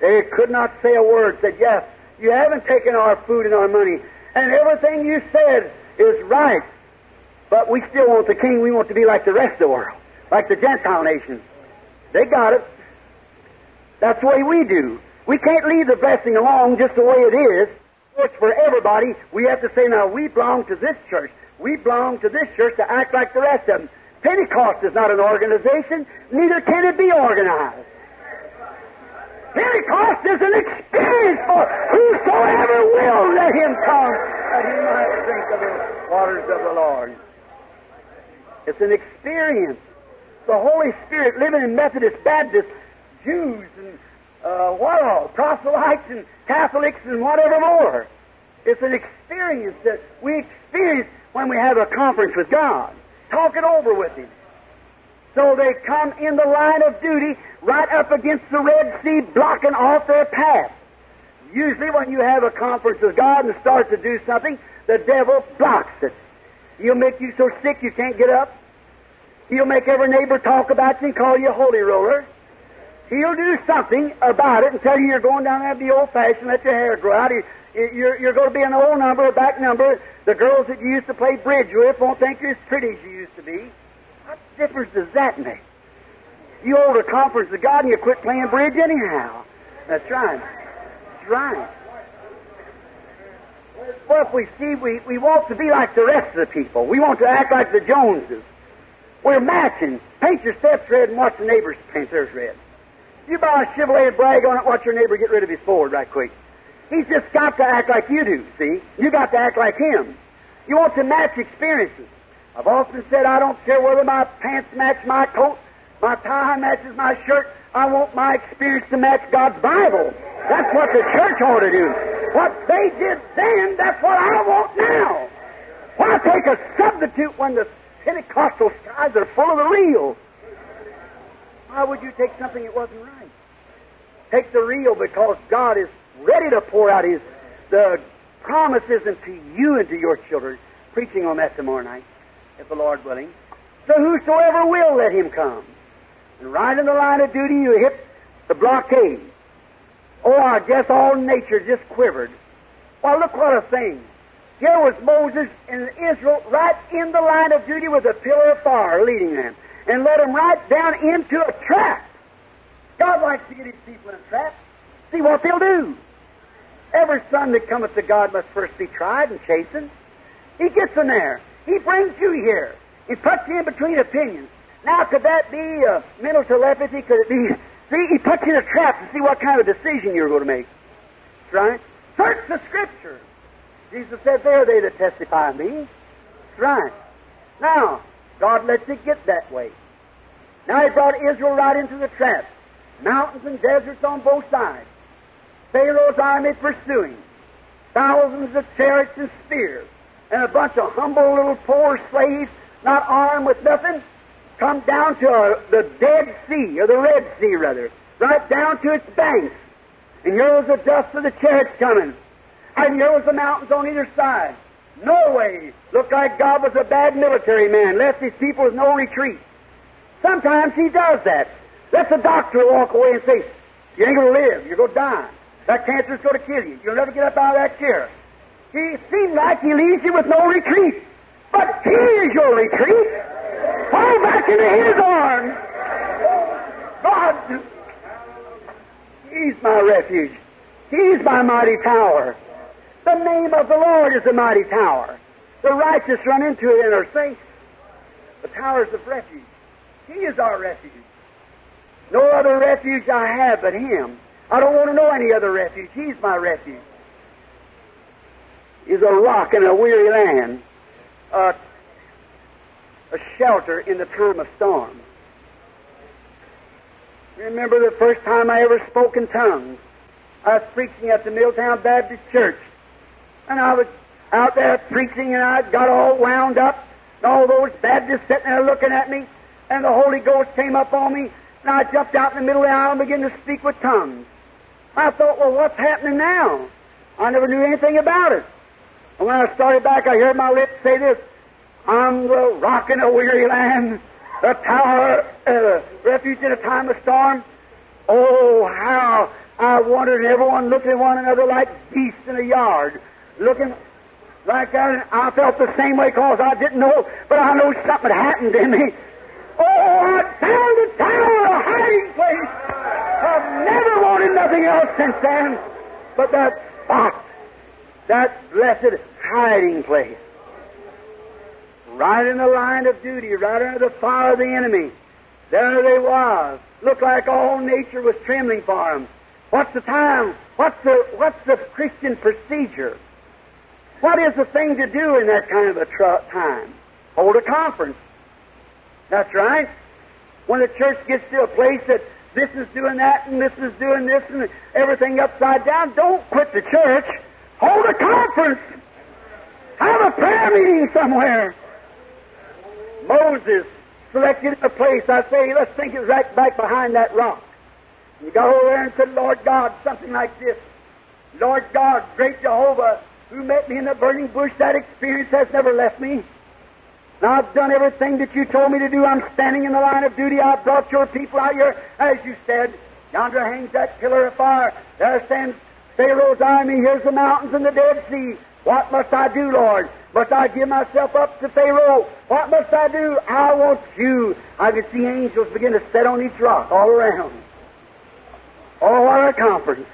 They could not say a word. Said, Yes, you haven't taken our food and our money. And everything you said is right. But we still want the king. We want to be like the rest of the world, like the Gentile nations. They got it. That's the way we do. We can't leave the blessing alone just the way it is. It's for everybody. We have to say, now, we belong to this church. We belong to this church to act like the rest of them. Pentecost is not an organization, neither can it be organized. Pentecost is an experience for whosoever will let him come, that he might drink of the waters of the Lord. It's an experience. The Holy Spirit living in Methodist, Baptist, Jews, and uh, what all? Proselytes and Catholics and whatever more. It's an experience that we experience when we have a conference with God. Talk it over with Him. So they come in the line of duty right up against the Red Sea, blocking off their path. Usually, when you have a conference with God and start to do something, the devil blocks it. He'll make you so sick you can't get up. He'll make every neighbor talk about you and call you a holy roller. He'll do something about it and tell you you're going down there to be old fashioned, let your hair grow out. You're, you're going to be an old number, a back number. The girls that you used to play bridge with won't think you're as pretty as you used to be. What difference does that make? You hold a conference with God and you quit playing bridge anyhow. That's right. That's right. Well, if we see we, we want to be like the rest of the people, we want to act like the Joneses. We're matching. Paint your steps red and watch the neighbors paint theirs red. You buy a Chevrolet and brag on it, watch your neighbor get rid of his Ford right quick. He's just got to act like you do, see? You got to act like him. You want to match experiences. I've often said I don't care whether my pants match my coat, my tie matches my shirt. I want my experience to match God's Bible. That's what the church ought to do. What they did then, that's what I want now. Why take a substitute when the Pentecostal skies are full of the real? Why would you take something that wasn't right? Take the real because God is ready to pour out His the promises into you and to your children. Preaching on that tomorrow night, if the Lord willing. So whosoever will, let him come. And right in the line of duty, you hit the blockade. Oh, I guess all nature just quivered. Well, look what a thing. Here was Moses and Israel right in the line of duty with a pillar of fire leading them and led them right down into a trap. God likes to get his people in a trap. See what they'll do. Every son that cometh to God must first be tried and chastened. He gets them there. He brings you here. He puts you in between opinions. Now, could that be a mental telepathy? Could it be? See, he puts you in a trap to see what kind of decision you're going to make. Right. Search the Scripture. Jesus said, "There are they that testify of me." That's right. Now, God lets it get that way. Now He brought Israel right into the trap. Mountains and deserts on both sides. Pharaoh's army pursuing. Thousands of chariots and spears. And a bunch of humble little poor slaves, not armed with nothing, come down to uh, the Dead Sea, or the Red Sea, rather, right down to its banks. And here was the dust of the chariots coming. And here was the mountains on either side. No way. Looked like God was a bad military man, left his people with no retreat. Sometimes he does that. Lets the doctor walk away and say, You ain't to live, you're to die. That cancer's going to kill you. You'll never get up out of that chair. He seems like he leaves you with no retreat. But he is your retreat. Fall back into his arms. God, he's my refuge. He's my mighty tower. The name of the Lord is a mighty tower. The righteous run into it and are safe. The towers of refuge. He is our refuge. No other refuge I have but Him. I don't want to know any other refuge. He's my refuge. He's a rock in a weary land, a, a shelter in the time of storm. Remember the first time I ever spoke in tongues? I was preaching at the Milltown Baptist Church. And I was out there preaching, and I got all wound up. And all those Baptists sitting there looking at me. And the Holy Ghost came up on me, and I jumped out in the middle of the aisle and began to speak with tongues. I thought, well, what's happening now? I never knew anything about it. And when I started back, I heard my lips say this I'm the rock in a weary land, the tower, uh, refuge in a time of storm. Oh, how I wondered, everyone looking at one another like beasts in a yard looking like that, and I felt the same way because I didn't know, but I know something happened to me. Oh, I found a tower, a hiding place. I've never wanted nothing else since then but that spot, that blessed hiding place. Right in the line of duty, right under the fire of the enemy. There they was. Looked like all nature was trembling for them. What's the time? What's the, what's the Christian procedure? What is the thing to do in that kind of a tr- time? Hold a conference. That's right. When the church gets to a place that this is doing that, and this is doing this, and everything upside down. Don't quit the church. Hold a conference. Have a prayer meeting somewhere. Moses selected a place. I say, let's think it right back behind that rock. He got over there and said, Lord God, something like this. Lord God, great Jehovah, who met me in the burning bush, that experience has never left me. Now I've done everything that you told me to do. I'm standing in the line of duty. I've brought your people out here, as you said. Yonder hangs that pillar of fire. There stands Pharaoh's army. Here's the mountains and the Dead Sea. What must I do, Lord? Must I give myself up to Pharaoh? What must I do? I want you. I can see angels begin to set on each rock all around. Oh, what a conference.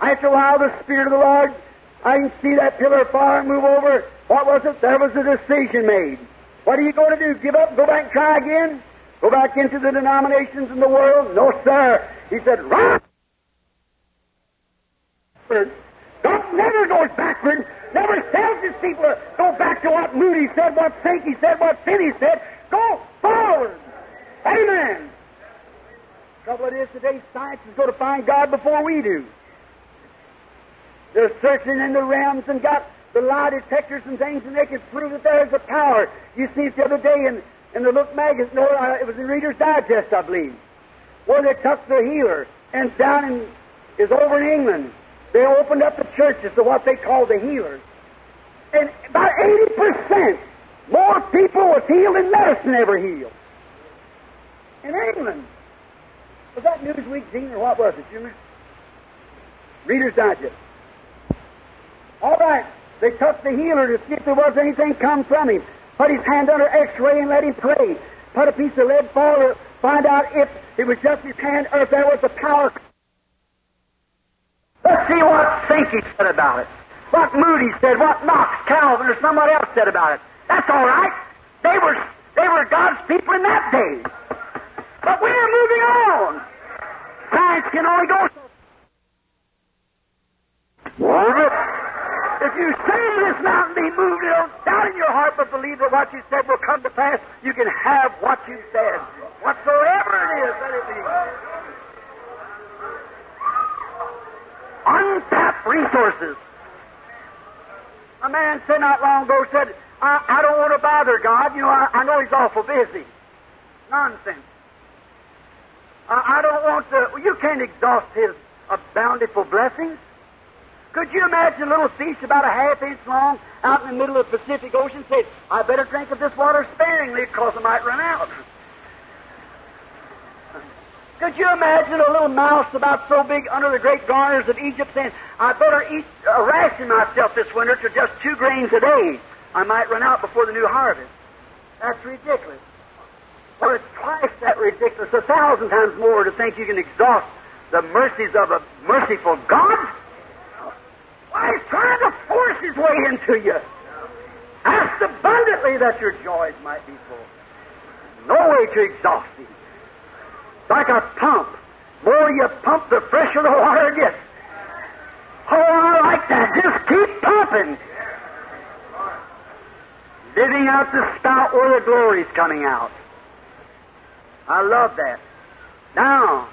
After a while, the Spirit of the Lord, I can see that pillar of fire move over. What was it? There was a decision made. What are you going to do? Give up? Go back and try again? Go back into the denominations in the world? No, sir. He said, Right. God never goes backward, never tells his people to go back to what Moody said, what Sankey said, what Finney said. Go forward. Amen. Trouble it is today, science is going to find God before we do. They're searching in the realms and got the lie detectors and things, and they can prove that there is a power. You see it the other day in, in the Look magazine, no, uh, it was in Reader's Digest, I believe, where they took the healer, and down in, is over in England, they opened up the churches to what they call the healers. And about 80% more people was healed than medicine ever healed. In England. Was that Newsweek, Dean, or what was it, you? Reader's Digest. All right. They took the healer to see if there was anything come from him. Put his hand under x-ray and let him pray. Put a piece of lead fall to find out if it was just his hand or if there was a power Let's see what Sankey said about it. What Moody said, what Knox, Calvin, or somebody else said about it. That's all right. They were they were God's people in that day. But we're moving on. Science can only go so. If you say this mountain be moved, don't doubt in your heart, but believe that what you said will come to pass. You can have what you said. Whatsoever it is, let it be. Untapped resources. A man said not long ago, said, I, I don't want to bother God. You know, I, I know He's awful busy. Nonsense. I, I don't want to, well, you can't exhaust His uh, bountiful blessings. Could you imagine a little fish about a half inch long out in the middle of the Pacific Ocean say, I better drink of this water sparingly because I might run out? Could you imagine a little mouse about so big under the great garners of Egypt saying, I better eat, uh, ration myself this winter to just two grains a day. I might run out before the new harvest. That's ridiculous. Well, it's twice that ridiculous, a thousand times more to think you can exhaust the mercies of a merciful God. Why, he's trying to force his way into you. Ask abundantly that your joys might be full. No way to exhaust him like a pump. More you pump, the fresher the water gets. Oh, I like that. Just keep pumping. Living out the spout where the glory's coming out. I love that. Now,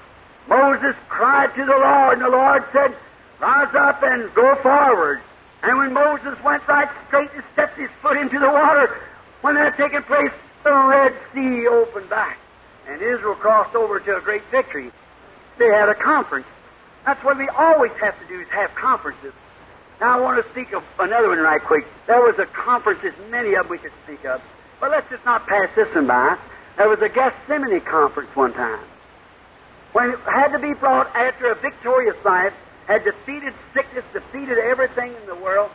Moses cried to the Lord, and the Lord said, Rise up and go forward. And when Moses went right straight and stepped his foot into the water, when that taken place, the Red Sea opened back and Israel crossed over to a great victory. They had a conference. That's what we always have to do is have conferences. Now I want to speak of another one right quick. There was a conference, as many of them we could speak of. But let's just not pass this one by. There was a Gethsemane conference one time. When it had to be brought after a victorious life, had defeated sickness, defeated everything in the world,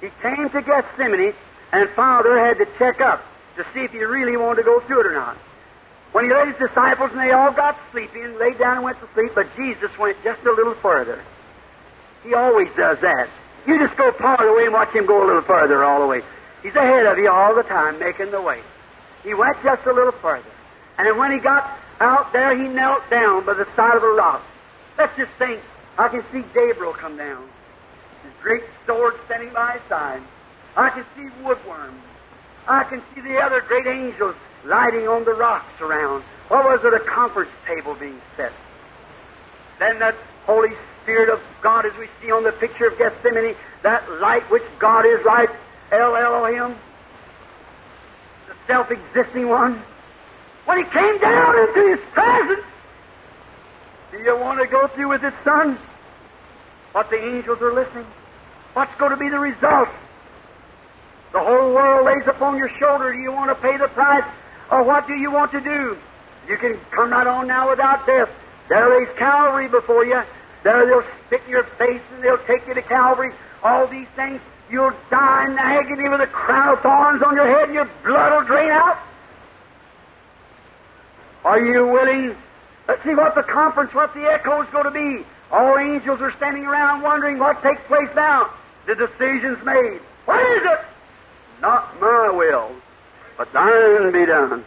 he came to Gethsemane, and Father had to check up to see if he really wanted to go through it or not. When he led his disciples and they all got sleepy and laid down and went to sleep, but Jesus went just a little further. He always does that. You just go part of the way and watch him go a little further all the way. He's ahead of you all the time, making the way. He went just a little further. And then when he got out there, he knelt down by the side of a rock. Let's just think, I can see Gabriel come down. His great sword standing by his side. I can see woodworms. I can see the other great angels lighting on the rocks around. What was it? A conference table being set. Then that Holy Spirit of God, as we see on the picture of Gethsemane, that light which God is right, El Elohim, the self-existing one, when He came down into His presence, do you want to go through with His Son? What the angels are listening? What's going to be the result? The whole world lays upon your shoulder. Do you want to pay the price? Or what do you want to do? You can come right on now without death. There lays Calvary before you. There they'll spit in your face and they'll take you to Calvary. All these things. You'll die in agony with a crown of thorns on your head and your blood will drain out. Are you willing? Let's see what the conference, what the echo is going to be. All angels are standing around wondering what takes place now. The decision's made. What is it? Not my will, but thine be done.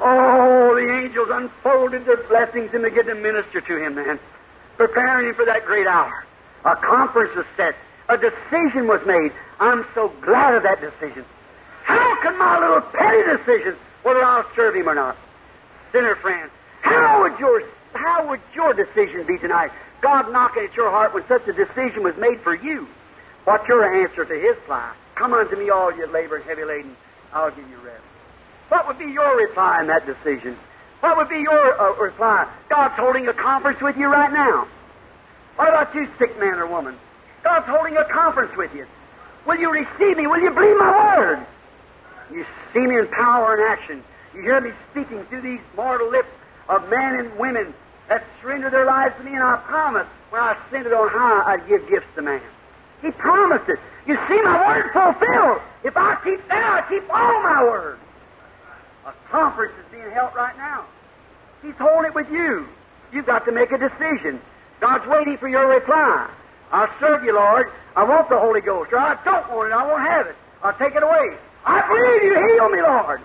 Oh, the angels unfolded their blessings and began to minister to him then, preparing him for that great hour. A conference was set. A decision was made. I'm so glad of that decision. How can my little petty decision, whether I'll serve him or not? Sinner friend, how would your how would your decision be tonight? God knocking at your heart when such a decision was made for you. What's your answer to His cry? Come unto me, all you labor and heavy laden. I'll give you rest. What would be your reply in that decision? What would be your uh, reply? God's holding a conference with you right now. What about you, sick man or woman? God's holding a conference with you. Will you receive me? Will you believe my word? You see me in power and action. You hear me speaking through these mortal lips of men and women that surrender their lives to me, and I promise when I ascended on high, I'd give gifts to man. He promised it. You see my word fulfilled. If I keep that, I keep all my word. A conference is being held right now. He's holding it with you. You've got to make a decision. God's waiting for your reply. I'll serve you, Lord. I want the Holy Ghost. Or I don't want it. I won't have it. I'll take it away. I believe you. Heal me, Lord.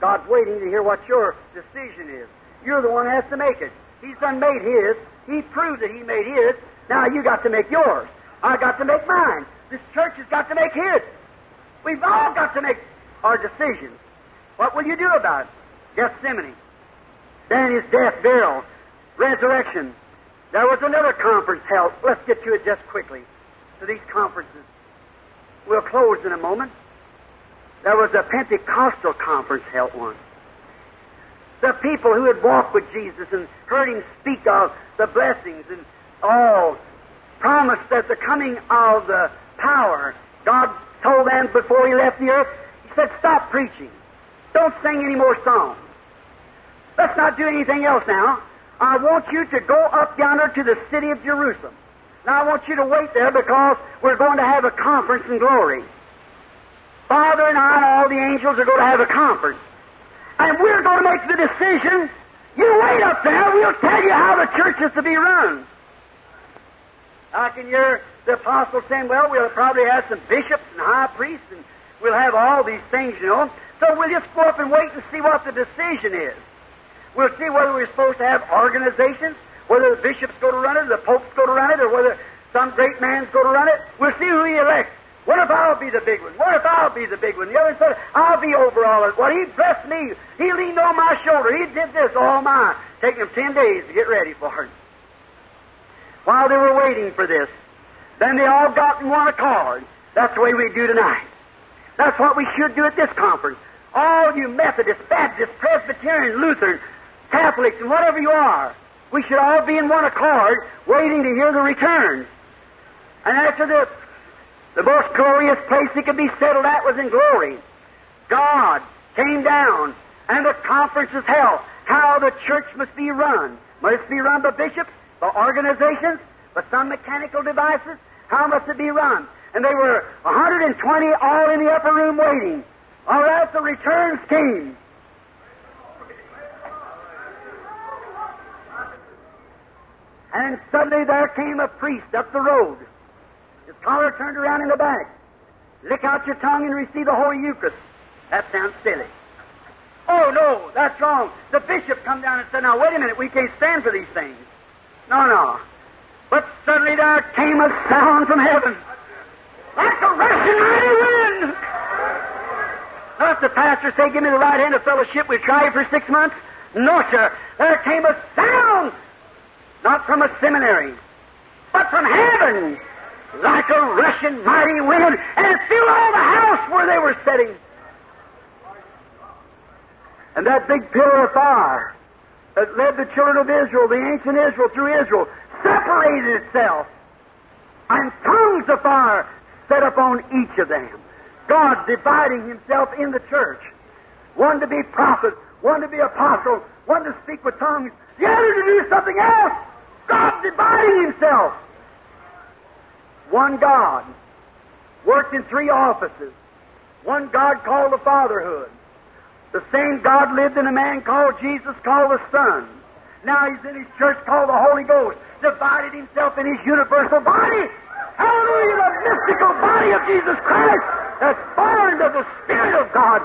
God's waiting to hear what your decision is. You're the one who has to make it. He's done made his. He proved that he made his. Now you got to make yours. I got to make mine. This church has got to make his. We've all got to make our decisions. What will you do about it? Gethsemane. Then his death, burial, resurrection. There was another conference held. Let's get to it just quickly. To these conferences. We'll close in a moment. There was a Pentecostal conference held once. The people who had walked with Jesus and heard him speak of the blessings and all promised that the coming of the power, God told them before he left the earth, he said, Stop preaching. Don't sing any more songs. Let's not do anything else now. I want you to go up yonder to the city of Jerusalem. Now I want you to wait there because we're going to have a conference in glory. Father and I all the angels are going to have a conference and we're going to make the decision. You wait up there, we'll tell you how the church is to be run. I can hear the apostle saying, well, we'll probably have some bishops and high priests, and we'll have all these things, you know. So we'll just go up and wait and see what the decision is. We'll see whether we're supposed to have organizations, whether the bishops go to run it, or the popes go to run it, or whether some great man's go to run it. We'll see who he elects. What if I'll be the big one? What if I'll be the big one? The other said, I'll be over all of it. Well, he blessed me. He leaned on my shoulder. He did this all mine. Taking him ten days to get ready for it. While they were waiting for this, then they all got in one accord. That's the way we do tonight. That's what we should do at this conference. All you Methodists, Baptists, Presbyterians, Lutherans, Catholics, and whatever you are, we should all be in one accord, waiting to hear the return. And after the the most glorious place he could be settled at was in glory. God came down, and the conference was held. How the church must be run. Must be run by bishops, by organizations, by some mechanical devices? How must it be run? And they were 120 all in the upper room waiting. All right, the returns came. And suddenly there came a priest up the road his collar turned around in the back. Lick out your tongue and receive the Holy Eucharist. That sounds silly. Oh, no, that's wrong. The bishop come down and said, now, wait a minute, we can't stand for these things. No, no. But suddenly there came a sound from heaven, like a rushing mighty wind. Not the pastor say, give me the right hand of fellowship, try you for six months. No, sir. There came a sound, not from a seminary, but from heaven, like a rushing mighty wind, and it filled all the house where they were sitting. And that big pillar of fire that led the children of Israel, the ancient Israel, through Israel, separated itself. And tongues of fire set upon each of them. God dividing Himself in the church. One to be prophet, one to be apostle, one to speak with tongues, the other to do something else. God dividing Himself. One God worked in three offices. One God called the fatherhood. The same God lived in a man called Jesus, called the Son. Now He's in His church called the Holy Ghost, divided Himself in His universal body. Hallelujah, the mystical body of Jesus Christ that's born of the Spirit of God.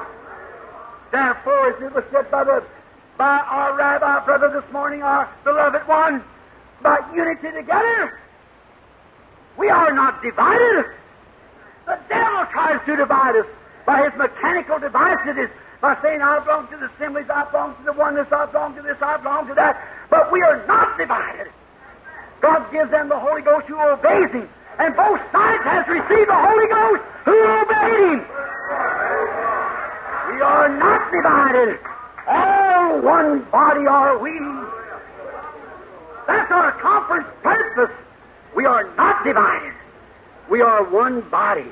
Therefore, as it was said by, the, by our rabbi brother this morning, our beloved one, by unity together, we are not divided. The devil tries to divide us by his mechanical devices, by saying, I belong to the assemblies, I belong to the oneness, I belong to this, I belong to that. But we are not divided. God gives them the Holy Ghost who obeys Him. And both sides has received the Holy Ghost who obeyed Him. We are not divided. All one body are we. That's our conference purpose. We are not divided. We are one body.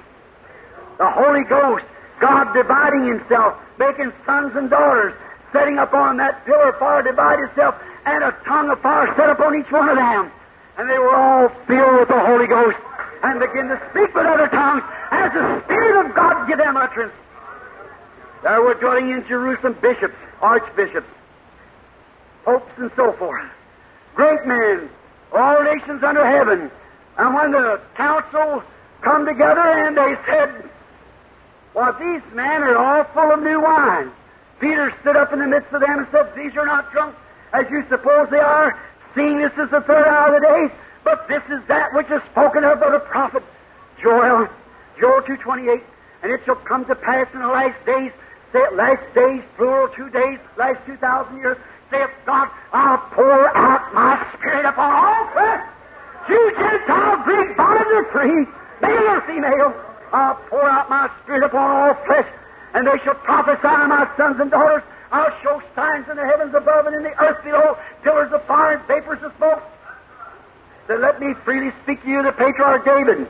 The Holy Ghost, God dividing Himself, making sons and daughters, setting upon that pillar of fire, divide Himself, and a tongue of fire set upon each one of them. And they were all filled with the Holy Ghost and began to speak with other tongues as the Spirit of God gave them utterance. There were dwelling in Jerusalem bishops, archbishops, popes, and so forth. Great men, all nations under heaven. And when the council come together and they said, Well, these men are all full of new wine. Peter stood up in the midst of them and said, These are not drunk as you suppose they are, seeing this is the third hour of the day. But this is that which is spoken of by the prophet Joel, Joel 2.28. And it shall come to pass in the last days, say last days, plural, two days, last 2,000 years, saith God, I'll pour out my Spirit upon all flesh. Jew, Gentile, Greek, bond or free, male or female, I'll pour out my Spirit upon all flesh, and they shall prophesy my sons and daughters. I'll show signs in the heavens above and in the earth below, pillars of fire and vapors of smoke. Said, let me freely speak to you, the patriarch David.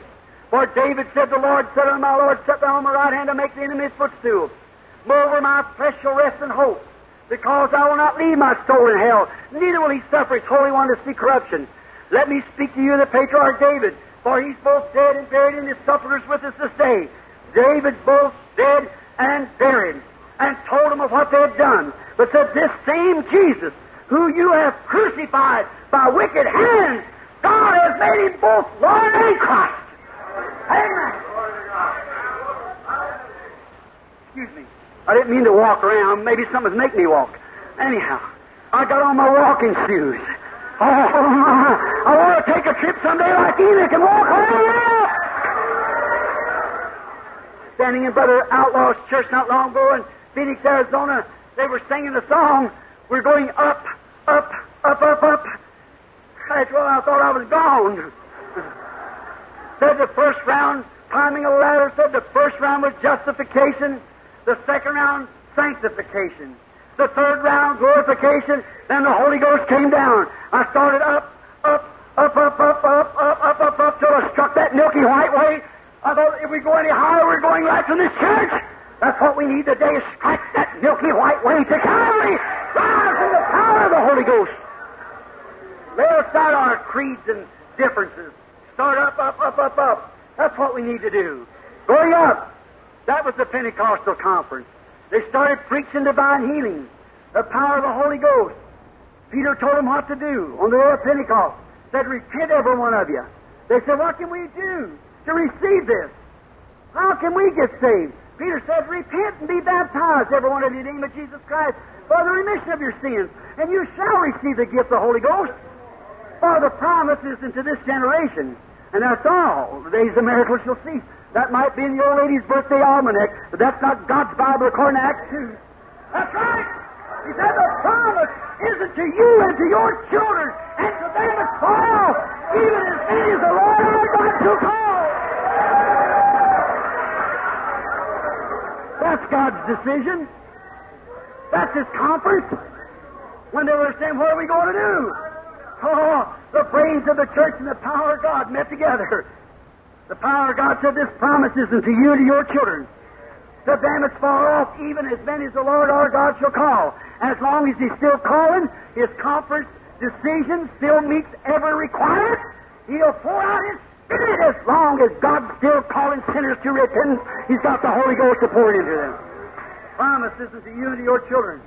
For David said, The Lord said unto my Lord, Set thou on my right hand to make the enemy's footstool. Moreover, my flesh shall rest in hope, because I will not leave my soul in hell, neither will he suffer his Holy One to see corruption. Let me speak to you, the patriarch David, for he's both dead and buried, and his sufferers with us this day. David's both dead and buried, and told them of what they had done. But said, This same Jesus, who you have crucified by wicked hands, God has made him both Lord and Christ. Amen. Excuse me. I didn't mean to walk around. Maybe something's making me walk. Anyhow, I got on my walking shoes. Oh, I want to take a trip someday like Enoch and walk around. Standing in Brother Outlaw's church not long ago in Phoenix, Arizona, they were singing the song, We're going up, up, up, up, up. That's why I thought I was gone. said the first round, climbing a ladder, said the first round was justification, the second round, sanctification. The third round, glorification, then the Holy Ghost came down. I started up, up, up, up, up, up, up, up, up, up, till I struck that milky white way. I thought if we go any higher, we're going right from this church. That's what we need today, is strike that milky white way to Calvary. Rise in the power of the Holy Ghost. Lay aside our creeds and differences. Start up, up, up, up, up. That's what we need to do. Going up. That was the Pentecostal conference. They started preaching divine healing, the power of the Holy Ghost. Peter told them what to do on the day of Pentecost. Said, Repent, every one of you. They said, What can we do to receive this? How can we get saved? Peter said, Repent and be baptized, every one of you, in the name of Jesus Christ, for the remission of your sins, and you shall receive the gift of the Holy Ghost. For the promise is into this generation. And that's all. The days of miracles shall cease. That might be in the old lady's birthday almanac, but that's not God's Bible according to Acts 2. That's right. He said the promise isn't to you and to your children and to them that fall, even as many as the Lord our God shall call. That's God's decision. That's His conference. When they were saying, what are we going to do? Oh, the brains of the church and the power of God met together. The power of God said, This promise isn't to you and to your children. To them that's far off, even as many as the Lord our God shall call. As long as He's still calling, His conference decision still meets every requirement. He'll pour out His as long as God's still calling sinners to repentance. He's got the Holy Ghost to pour into them. Promise isn't to you and to your children.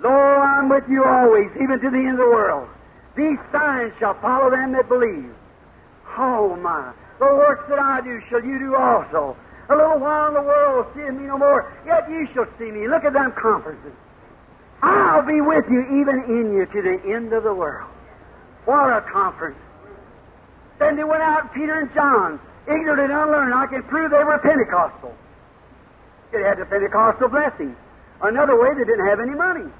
Lo, I'm with you always, even to the end of the world. These signs shall follow them that believe. Oh, my. The works that I do shall you do also. A little while in the world will see me no more, yet you shall see me. Look at them conferences. I'll be with you, even in you, to the end of the world. What a conference. Then they went out, Peter and John, ignorant and unlearned. I can prove they were Pentecostal. They had the Pentecostal blessing. Another way, they didn't have any money.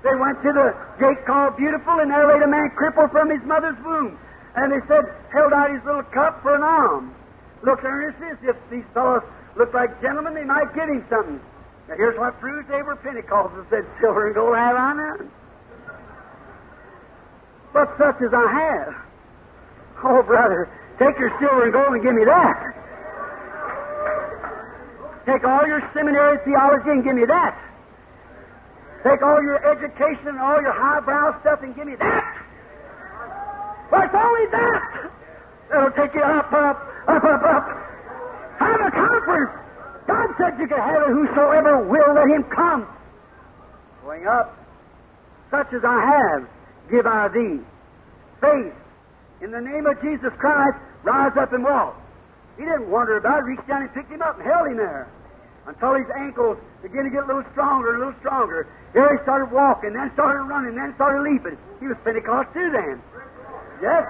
They went to the gate called Beautiful, and there laid a man crippled from his mother's womb. And they said, held out his little cup for an alms. Looked earnestly as if these fellows looked like gentlemen, they might give him something. Now here's what proves they were Pentecostals. Said, silver and gold have I none. But such as I have. Oh, brother, take your silver and gold and give me that. Take all your seminary theology and give me that. Take all your education and all your highbrow stuff and give me that. But it's only that that'll take you up, up, up, up, up. Have a conference. God said you can have it. Whosoever will, let him come. Going up, such as I have, give I thee. Faith. In the name of Jesus Christ, rise up and walk. He didn't wonder about it. Reached down and picked him up and held him there until his ankles began to get a little stronger and a little stronger. Here he started walking, then started running, then started leaping. He was Pentecost too then. Yes.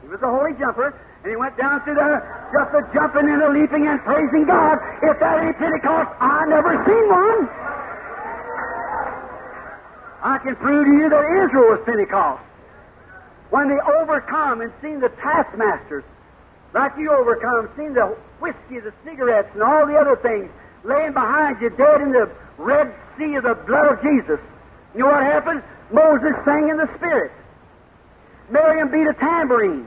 He was a holy jumper, and he went down through there just a jumping and a leaping and praising God. If that ain't Pentecost, I never seen one. I can prove to you that Israel was Pentecost. When they overcome and seen the taskmasters, like you overcome, seen the whiskey, the cigarettes, and all the other things laying behind you dead in the Red Sea of the blood of Jesus. You know what happened? Moses sang in the Spirit. Miriam beat a tambourine.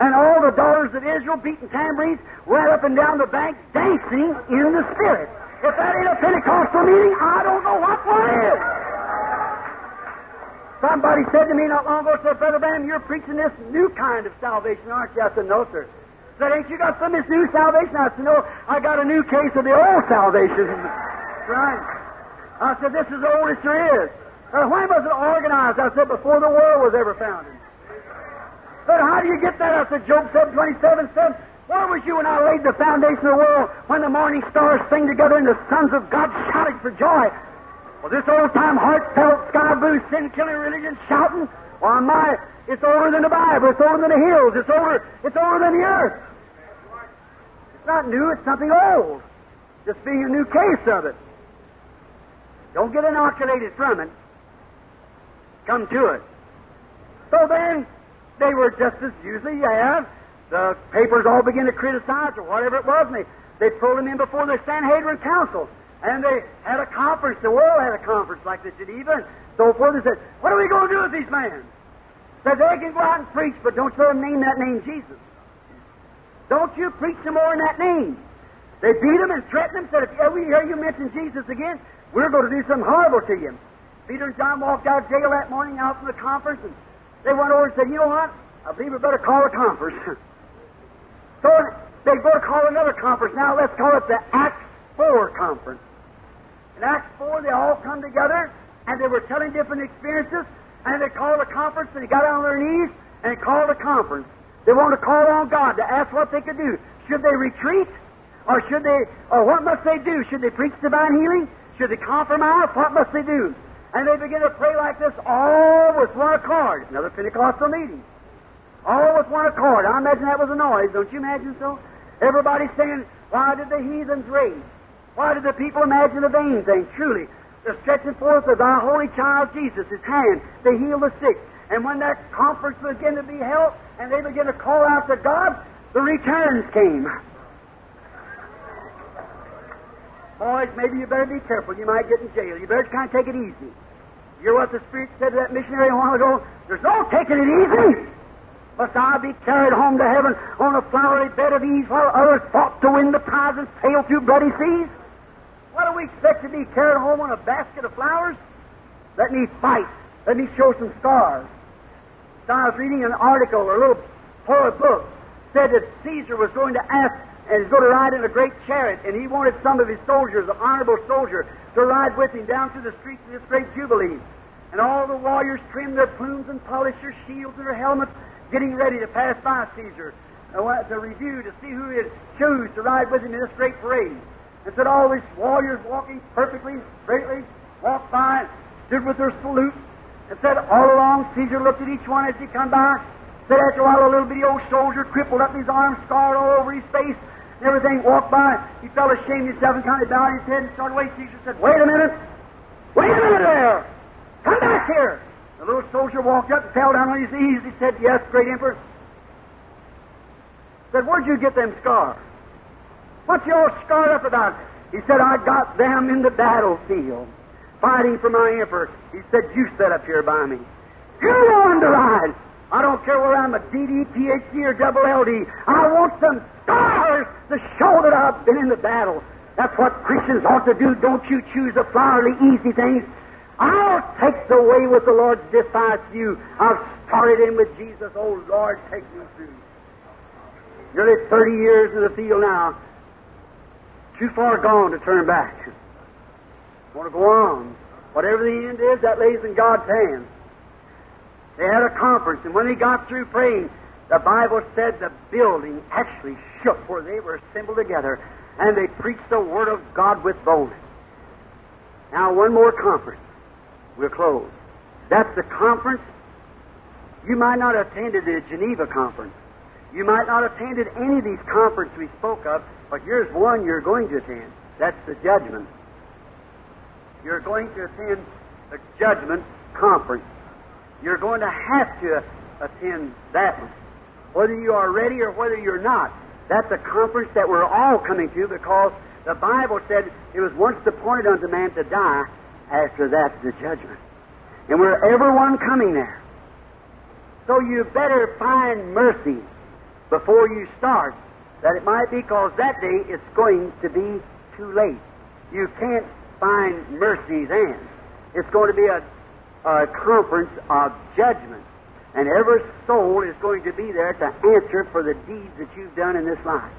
And all the daughters of Israel beating tambourines ran up and down the bank dancing in the Spirit. If that ain't a Pentecostal meeting, I don't know what one is. Somebody said to me not long ago, said, Brother Branham, you're preaching this new kind of salvation, aren't you? I said, No, sir. Said, ain't you got some of this new salvation? I said, no, I got a new case of the old salvation. right. I said, this is the oldest there is. Uh, when was it organized? I said, before the world was ever founded. But how do you get that? I said, Job 7, 27 said, where was you when I laid the foundation of the world, when the morning stars sing together and the sons of God shouted for joy? Well, this old time heartfelt sky blue sin killing religion shouting, well, my, it's older than the Bible, it's older than the hills, it's older, it's older than the earth. It's not new, it's something old. Just being a new case of it. Don't get inoculated from it. Come to it. So then, they were just as usually have. The papers all begin to criticize or whatever it was, and they, they pulled them in before the Sanhedrin Council. And they had a conference. The world had a conference like this at Geneva, and so forth. They said, What are we going to do with these men? Said they can go out and preach, but don't them name that name Jesus. Don't you preach some more in that name. They beat him and threatened him, said, if ever we hear you mention Jesus again, we're going to do something horrible to you. Peter and John walked out of jail that morning out from the conference, and they went over and said, you know what? I believe we better call a conference. so they go to call another conference. Now let's call it the Acts 4 conference. In Acts 4, they all come together, and they were telling different experiences, and they called a conference, and they got on their knees, and called a conference. They wanted to call on God to ask what they could do. Should they retreat? Or should they, or what must they do? Should they preach divine healing? Should they compromise? What must they do? And they begin to pray like this, all with one accord. Another Pentecostal meeting. all with one accord. I imagine that was a noise, don't you imagine so? Everybody saying, Why did the heathens rage? Why did the people imagine a vain thing? Truly, the stretching forth of thy holy child Jesus, his hand, to heal the sick. And when that conference began to be held, and they began to call out to God, the returns came. Boys, maybe you better be careful. You might get in jail. You better kind of take it easy. You hear what the Spirit said to that missionary a while ago? There's no taking it easy. Must I be carried home to heaven on a flowery bed of ease while others fought to win the prize and sail through bloody seas? What do we expect to be carried home on a basket of flowers? Let me fight. Let me show some scars. So I was reading an article, a little poor book, said that Caesar was going to ask and he's going to ride in a great chariot, and he wanted some of his soldiers, an honorable soldier, to ride with him down through the streets of this great jubilee. And all the warriors trimmed their plumes and polished their shields and their helmets, getting ready to pass by Caesar to review to see who he'd choose to ride with him in this great parade. And said all these warriors walking perfectly, straightly, walked by, stood with their salute, and said all along Caesar looked at each one as he come by. Said after a while a little bitty old soldier crippled up his arms, scarred all over his face, and everything, walked by. He felt ashamed of himself and kind of bowed his head and started away. Caesar said, Wait a minute! Wait a minute there! Come back here! The little soldier walked up and fell down on his knees. He said, Yes, great emperor. Said, Where'd you get them scars? What you all up about? He said, I got them in the battlefield, fighting for my emperor. He said, You set up here by me. You want to ride. I don't care whether I'm a DD, PhD, or double LD. I want some scars to show that I've been in the battle. That's what Christians ought to do. Don't you choose the flowery, easy things. I'll take the way with the Lord despise you. I've started in with Jesus. Oh, Lord, take me through. Nearly 30 years in the field now. Too far gone to turn back. I want to go on. Whatever the end is, that lays in God's hands. They had a conference, and when they got through praying, the Bible said the building actually shook where they were assembled together, and they preached the Word of God with boldness. Now, one more conference. We'll close. That's the conference. You might not have attended the Geneva conference. You might not have attended any of these conferences we spoke of, but here's one you're going to attend. That's the judgment. You're going to attend the judgment conference. You're going to have to attend that one. Whether you are ready or whether you're not. That's a conference that we're all coming to because the Bible said it was once appointed unto man to die, after that the judgment. And we're everyone coming there. So you better find mercy before you start, that it might be because that day it's going to be too late. You can't find mercy then. It's going to be a a conference of judgment. And every soul is going to be there to answer for the deeds that you've done in this life.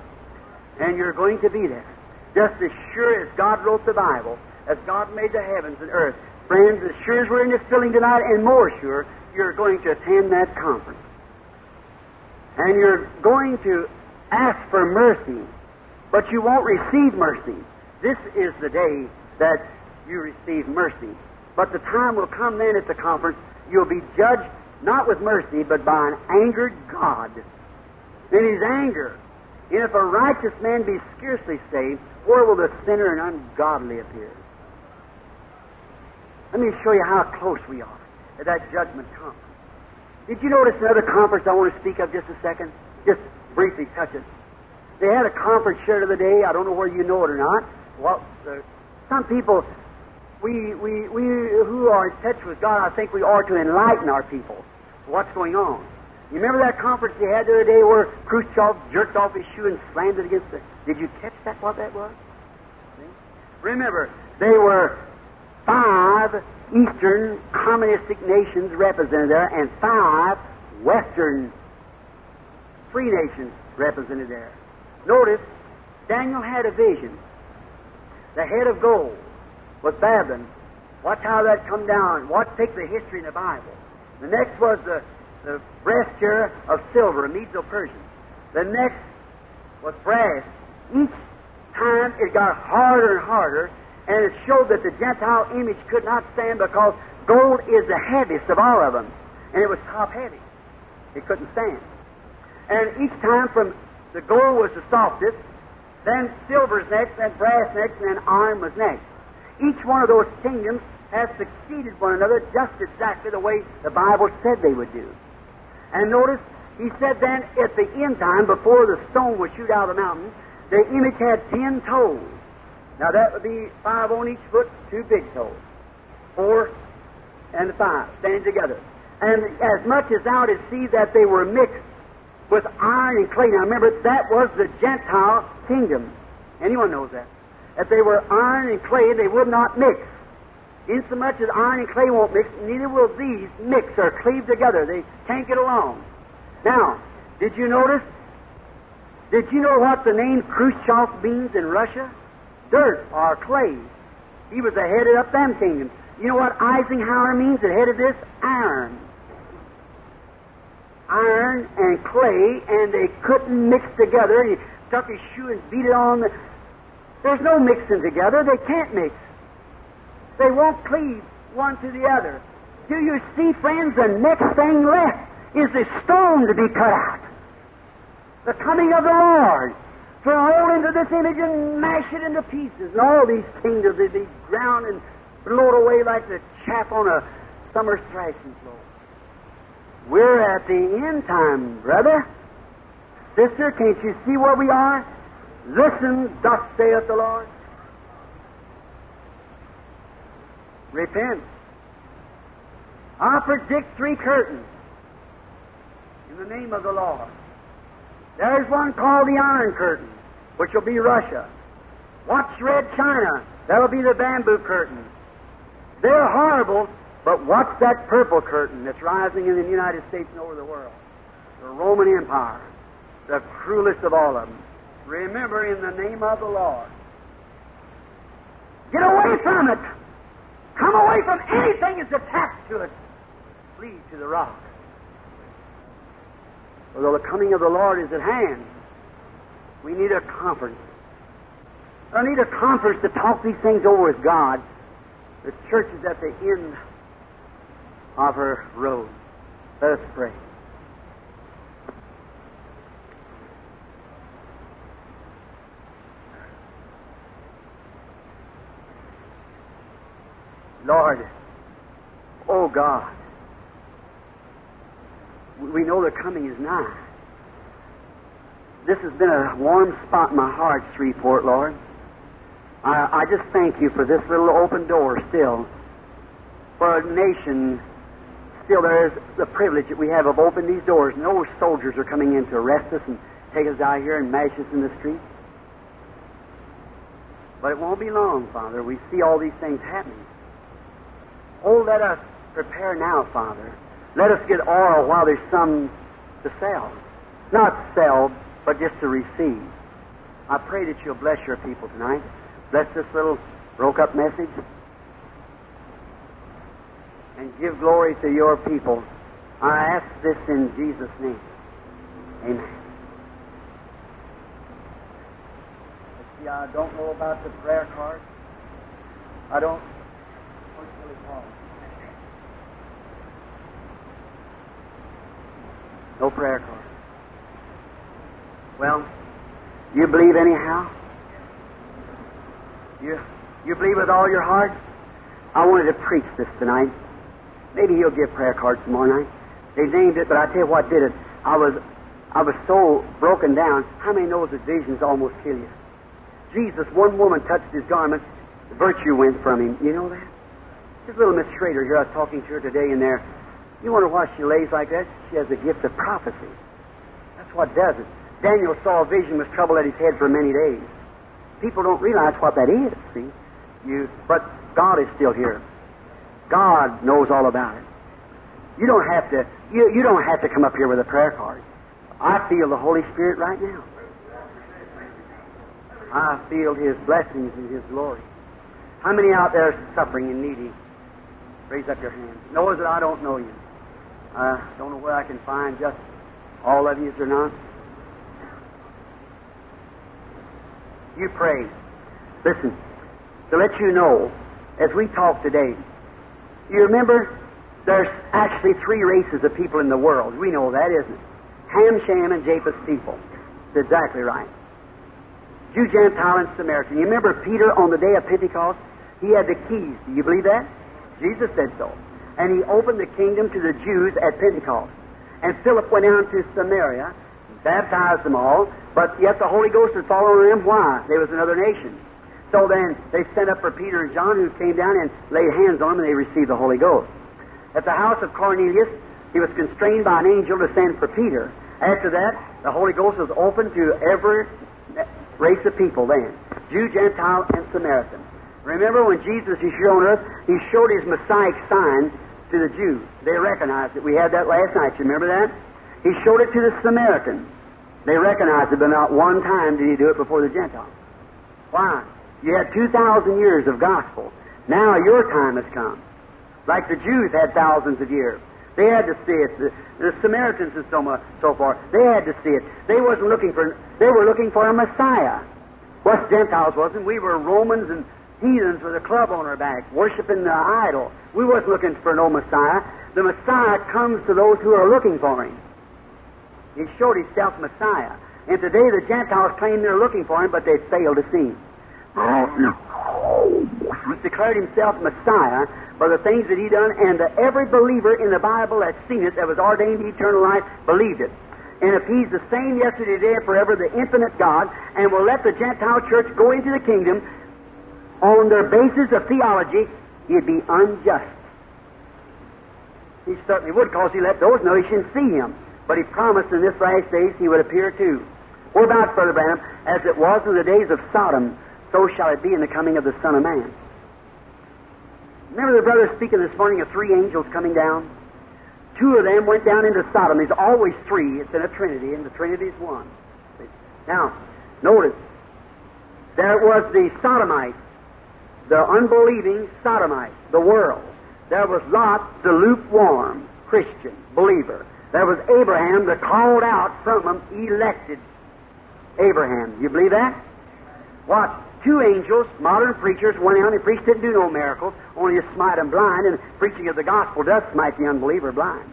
And you're going to be there. Just as sure as God wrote the Bible, as God made the heavens and earth. Friends, as sure as we're in this building tonight, and more sure, you're going to attend that conference. And you're going to ask for mercy, but you won't receive mercy. This is the day that you receive mercy. But the time will come then at the conference, you'll be judged not with mercy, but by an angered God. In his anger, and if a righteous man be scarcely saved, where will the sinner and ungodly appear? Let me show you how close we are at that judgment conference. Did you notice another conference I want to speak of just a second? Just briefly touch it. They had a conference here the other day. I don't know whether you know it or not. Well, uh, some people we, we, we who are in touch with God, I think we ought to enlighten our people. What's going on? You remember that conference they had the other day where Khrushchev jerked off his shoe and slammed it against the. Did you catch that? What that was? Remember, they were five Eastern communistic nations represented there, and five Western free nations represented there. Notice, Daniel had a vision. The head of gold with Babylon. Watch how that come down. Watch, take the history in the Bible. The next was the, the breast here of silver, Medo-Persian. The next was brass. Each time it got harder and harder, and it showed that the Gentile image could not stand because gold is the heaviest of all of them, and it was top heavy. It couldn't stand. And each time from the gold was the softest, then silver's next, then brass next, and then iron was next. Each one of those kingdoms has succeeded one another just exactly the way the Bible said they would do. And notice, he said then at the end time, before the stone would shoot out of the mountain, the image had ten toes. Now that would be five on each foot, two big toes. Four and five, standing together. And as much as thou didst see that they were mixed with iron and clay. Now remember, that was the Gentile kingdom. Anyone knows that. If they were iron and clay, they would not mix. Insomuch as iron and clay won't mix, neither will these mix or cleave together. They can't get along. Now, did you notice? Did you know what the name Khrushchev means in Russia? Dirt or clay. He was the head of them kingdoms. You know what Eisenhower means, the head of this? Iron. Iron and clay, and they couldn't mix together. He took his shoe and beat it on the. There's no mixing together. They can't mix. They won't cleave one to the other. Do you see, friends, the next thing left is the stone to be cut out. The coming of the Lord. To roll into this image and mash it into pieces. And all these kingdoms will be ground and blown away like the chaff on a summer thrashing floor. We're at the end time, brother. Sister, can't you see where we are? Listen, thus saith the Lord. Repent. I predict three curtains in the name of the Lord. There's one called the Iron Curtain, which will be Russia. Watch Red China. That'll be the bamboo curtain. They're horrible, but watch that purple curtain that's rising in the United States and over the world. The Roman Empire, the cruelest of all of them. Remember, in the name of the Lord. Get away from it! Come away from anything that's attached to it. Flee to the rock. Although the coming of the Lord is at hand, we need a conference. I need a conference to talk these things over with God. The church is at the end of her road. Let us pray. Lord, oh God, we know the coming is nigh. This has been a warm spot in my heart, Shreveport, Lord. I, I just thank you for this little open door still. For a nation, still there is the privilege that we have of opening these doors. No soldiers are coming in to arrest us and take us out here and mash us in the street. But it won't be long, Father. We see all these things happening. Oh, let us prepare now, Father. Let us get oil while there's some to sell. Not sell, but just to receive. I pray that you'll bless your people tonight. Bless this little broke up message. And give glory to your people. I ask this in Jesus' name. Amen. See, I don't know about the prayer card. I don't. What's Billy Paul? No prayer card. Well, you believe anyhow? You, you believe with all your heart? I wanted to preach this tonight. Maybe he'll give prayer cards tomorrow night. They named it, but I tell you what did it. I was, I was so broken down. How many knows that visions almost kill you? Jesus, one woman touched his garment, The virtue went from him. You know that? This little Miss Schrader here, I was talking to her today in there. You wonder why she lays like that? She has the gift of prophecy. That's what does it. Daniel saw a vision was trouble at his head for many days. People don't realize what that is, see? You but God is still here. God knows all about it. You don't have to you, you don't have to come up here with a prayer card. I feel the Holy Spirit right now. I feel His blessings and His glory. How many out there are suffering and needy? Raise up your hands. Knows that I don't know you. I don't know where I can find just all of you or not. You pray. Listen, to let you know, as we talk today, you remember there's actually three races of people in the world. We know that, isn't it? Ham, Shem, and Japheth's people. That's exactly right. Jew, Gentile, and Samaritan. You remember Peter on the day of Pentecost? He had the keys. Do you believe that? Jesus said so. And he opened the kingdom to the Jews at Pentecost. And Philip went down to Samaria, baptized them all, but yet the Holy Ghost had on them. Why? There was another nation. So then they sent up for Peter and John, who came down and laid hands on them, and they received the Holy Ghost. At the house of Cornelius, he was constrained by an angel to send for Peter. After that, the Holy Ghost was open to every race of people then Jew, Gentile, and Samaritan. Remember when Jesus is shown us, he showed his Messiah sign to the Jews. They recognized it. We had that last night. You remember that? He showed it to the Samaritan. They recognized it, but not one time did he do it before the Gentiles. Why? You had 2,000 years of gospel. Now your time has come. Like the Jews had thousands of years. They had to see it. The, the Samaritans and so much, so forth. They had to see it. They wasn't looking for. They were looking for a Messiah. Us Gentiles wasn't. We were Romans and heathens with a club on our back, worshiping the idol. We wasn't looking for no Messiah. The Messiah comes to those who are looking for him. He showed himself Messiah. And today the Gentiles claim they're looking for him, but they fail to see him. He declared himself Messiah by the things that he done, and every believer in the Bible that's seen it, that was ordained to eternal life, believed it. And if he's the same yesterday, today, and forever, the infinite God, and will let the Gentile church go into the kingdom on their basis of theology, he'd be unjust. He certainly would, because he let those know he shouldn't see him. But he promised in this last days he would appear too. What about, Brother Branham? As it was in the days of Sodom, so shall it be in the coming of the Son of Man. Remember the brother speaking this morning of three angels coming down? Two of them went down into Sodom. There's always three. It's in a Trinity, and the Trinity is one. Now, notice, there was the Sodomite, the unbelieving Sodomite, the world. There was Lot, the lukewarm Christian believer. There was Abraham, the called out from them, elected Abraham. You believe that? Watch two angels, modern preachers, went out and preached didn't do no miracles, only to smite them blind, and preaching of the gospel does smite the unbeliever blind.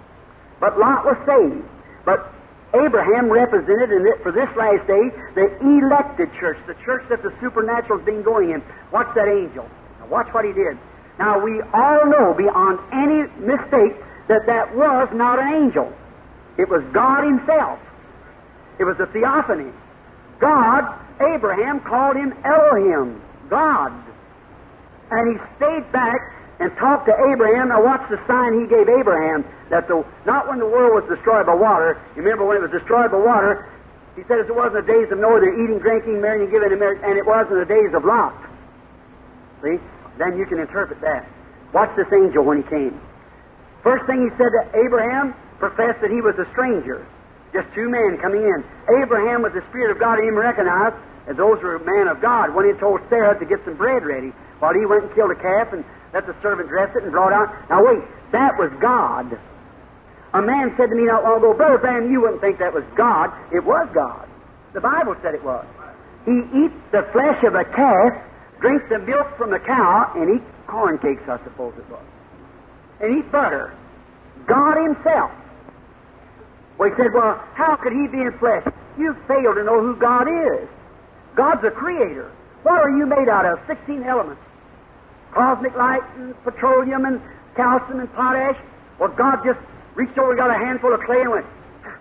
But Lot was saved. But Abraham represented in it for this last day the elected church, the church that the supernatural's been going in. Watch that angel. Now watch what he did. Now we all know beyond any mistake that that was not an angel. It was God Himself. It was a theophany. God Abraham called him Elohim, God. And he stayed back and talked to Abraham. Now, watch the sign he gave Abraham that the, not when the world was destroyed by water, you remember when it was destroyed by water, he said as it was in the days of Noah, they're eating, drinking, marrying, giving in marriage, and it was in the days of Lot. See? Then you can interpret that. Watch this angel when he came. First thing he said to Abraham, professed that he was a stranger. Just two men coming in. Abraham, with the Spirit of God, even recognized as those were men of God. When he told Sarah to get some bread ready, while he went and killed a calf and let the servant dress it and brought out. Now wait, that was God. A man said to me not long ago, Brother Branham, you wouldn't think that was God. It was God. The Bible said it was. He eats the flesh of a calf, drinks the milk from the cow, and eats corn cakes, I suppose it was. And eat butter. God Himself. Well, he said, Well, how could he be in flesh? You fail to know who God is. God's a creator. What are you made out of? Sixteen elements. Cosmic light and petroleum and calcium and potash. Well, God just reached over, got a handful of clay, and went, ah,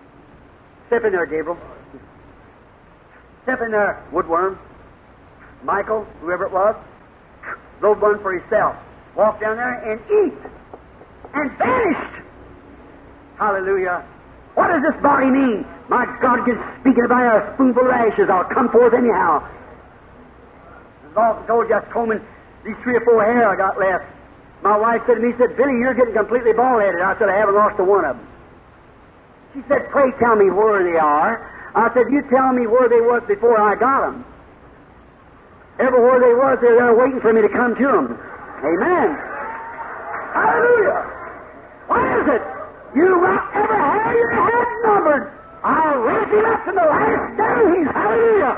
Step in there, Gabriel. Step in there, woodworm. Michael, whoever it was, load one for himself. Walk down there and eat. And vanished. Hallelujah. What does this body mean? My God can speak it by a spoonful of ashes. I'll come forth anyhow. As I told you, I was combing these three or four hair I got left. My wife said to me, said, Billy, you're getting completely bald-headed. I said, I haven't lost a one of them. She said, pray tell me where they are. I said, you tell me where they was before I got them. Everywhere they was, they were there waiting for me to come to them. Amen. Hallelujah. What is it? You will ever have your head numbered. I'll raise you up in the last days. Hallelujah.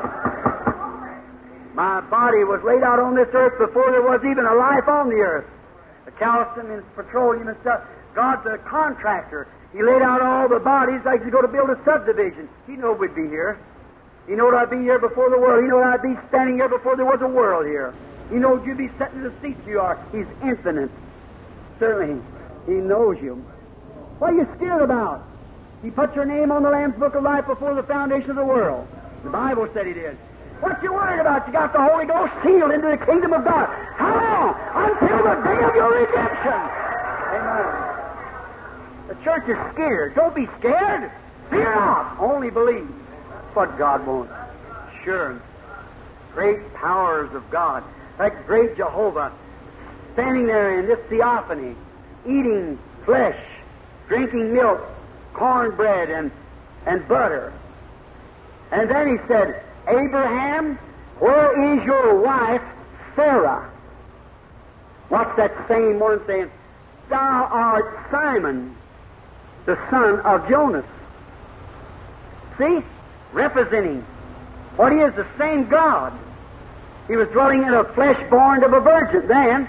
My body was laid out on this earth before there was even a life on the earth. The calcium and petroleum and stuff God's a contractor. He laid out all the bodies like he's going to build a subdivision. He knew we'd be here. He knowed I'd be here before the world. He knowed I'd be standing here before there was a world here. He knows you'd be sitting in the seats you are. He's infinite. Certainly, He knows you. What are you scared about? He put your name on the Lamb's Book of Life before the foundation of the world. The Bible said He did. What are you worried about? You got the Holy Ghost sealed into the kingdom of God. How long? Until the day of your redemption. Amen. The church is scared. Don't be scared. Fear not. Only believe. That's what God wants. Sure. Great powers of God. Like great Jehovah standing there in this theophany, eating flesh, drinking milk, cornbread, and, and butter. And then he said, Abraham, where is your wife, Sarah? What's that same one saying? Thou art Simon, the son of Jonas. See? Representing what he is, the same God. He was dwelling in a flesh born of a virgin then.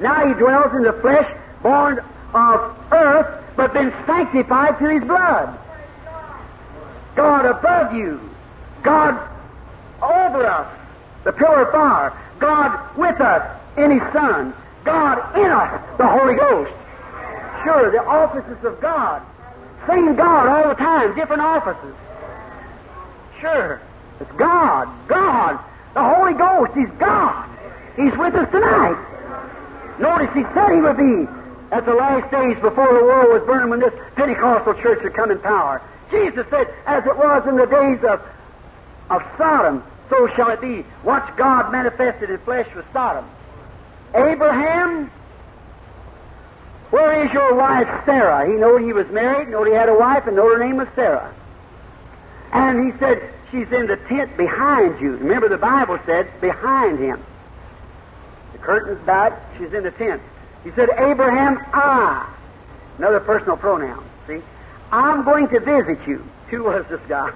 Now he dwells in the flesh born of earth, but been sanctified through his blood. God above you. God over us, the pillar of fire. God with us in his Son. God in us, the Holy Ghost. Sure, the offices of God. Same God all the time, different offices. Sure. It's God. God. The Holy Ghost. He's God. He's with us tonight. Notice he said he would be at the last days before the world was burned when this Pentecostal church would come in power. Jesus said, as it was in the days of, of Sodom, so shall it be. Watch God manifested in flesh with Sodom. Abraham, where is your wife Sarah? He knew he was married, knew he had a wife, and knew her name was Sarah. And he said, She's in the tent behind you. Remember, the Bible said, behind him. The curtain's back, she's in the tent. He said, Abraham, I. Another personal pronoun, see? I'm going to visit you. Who was this guy?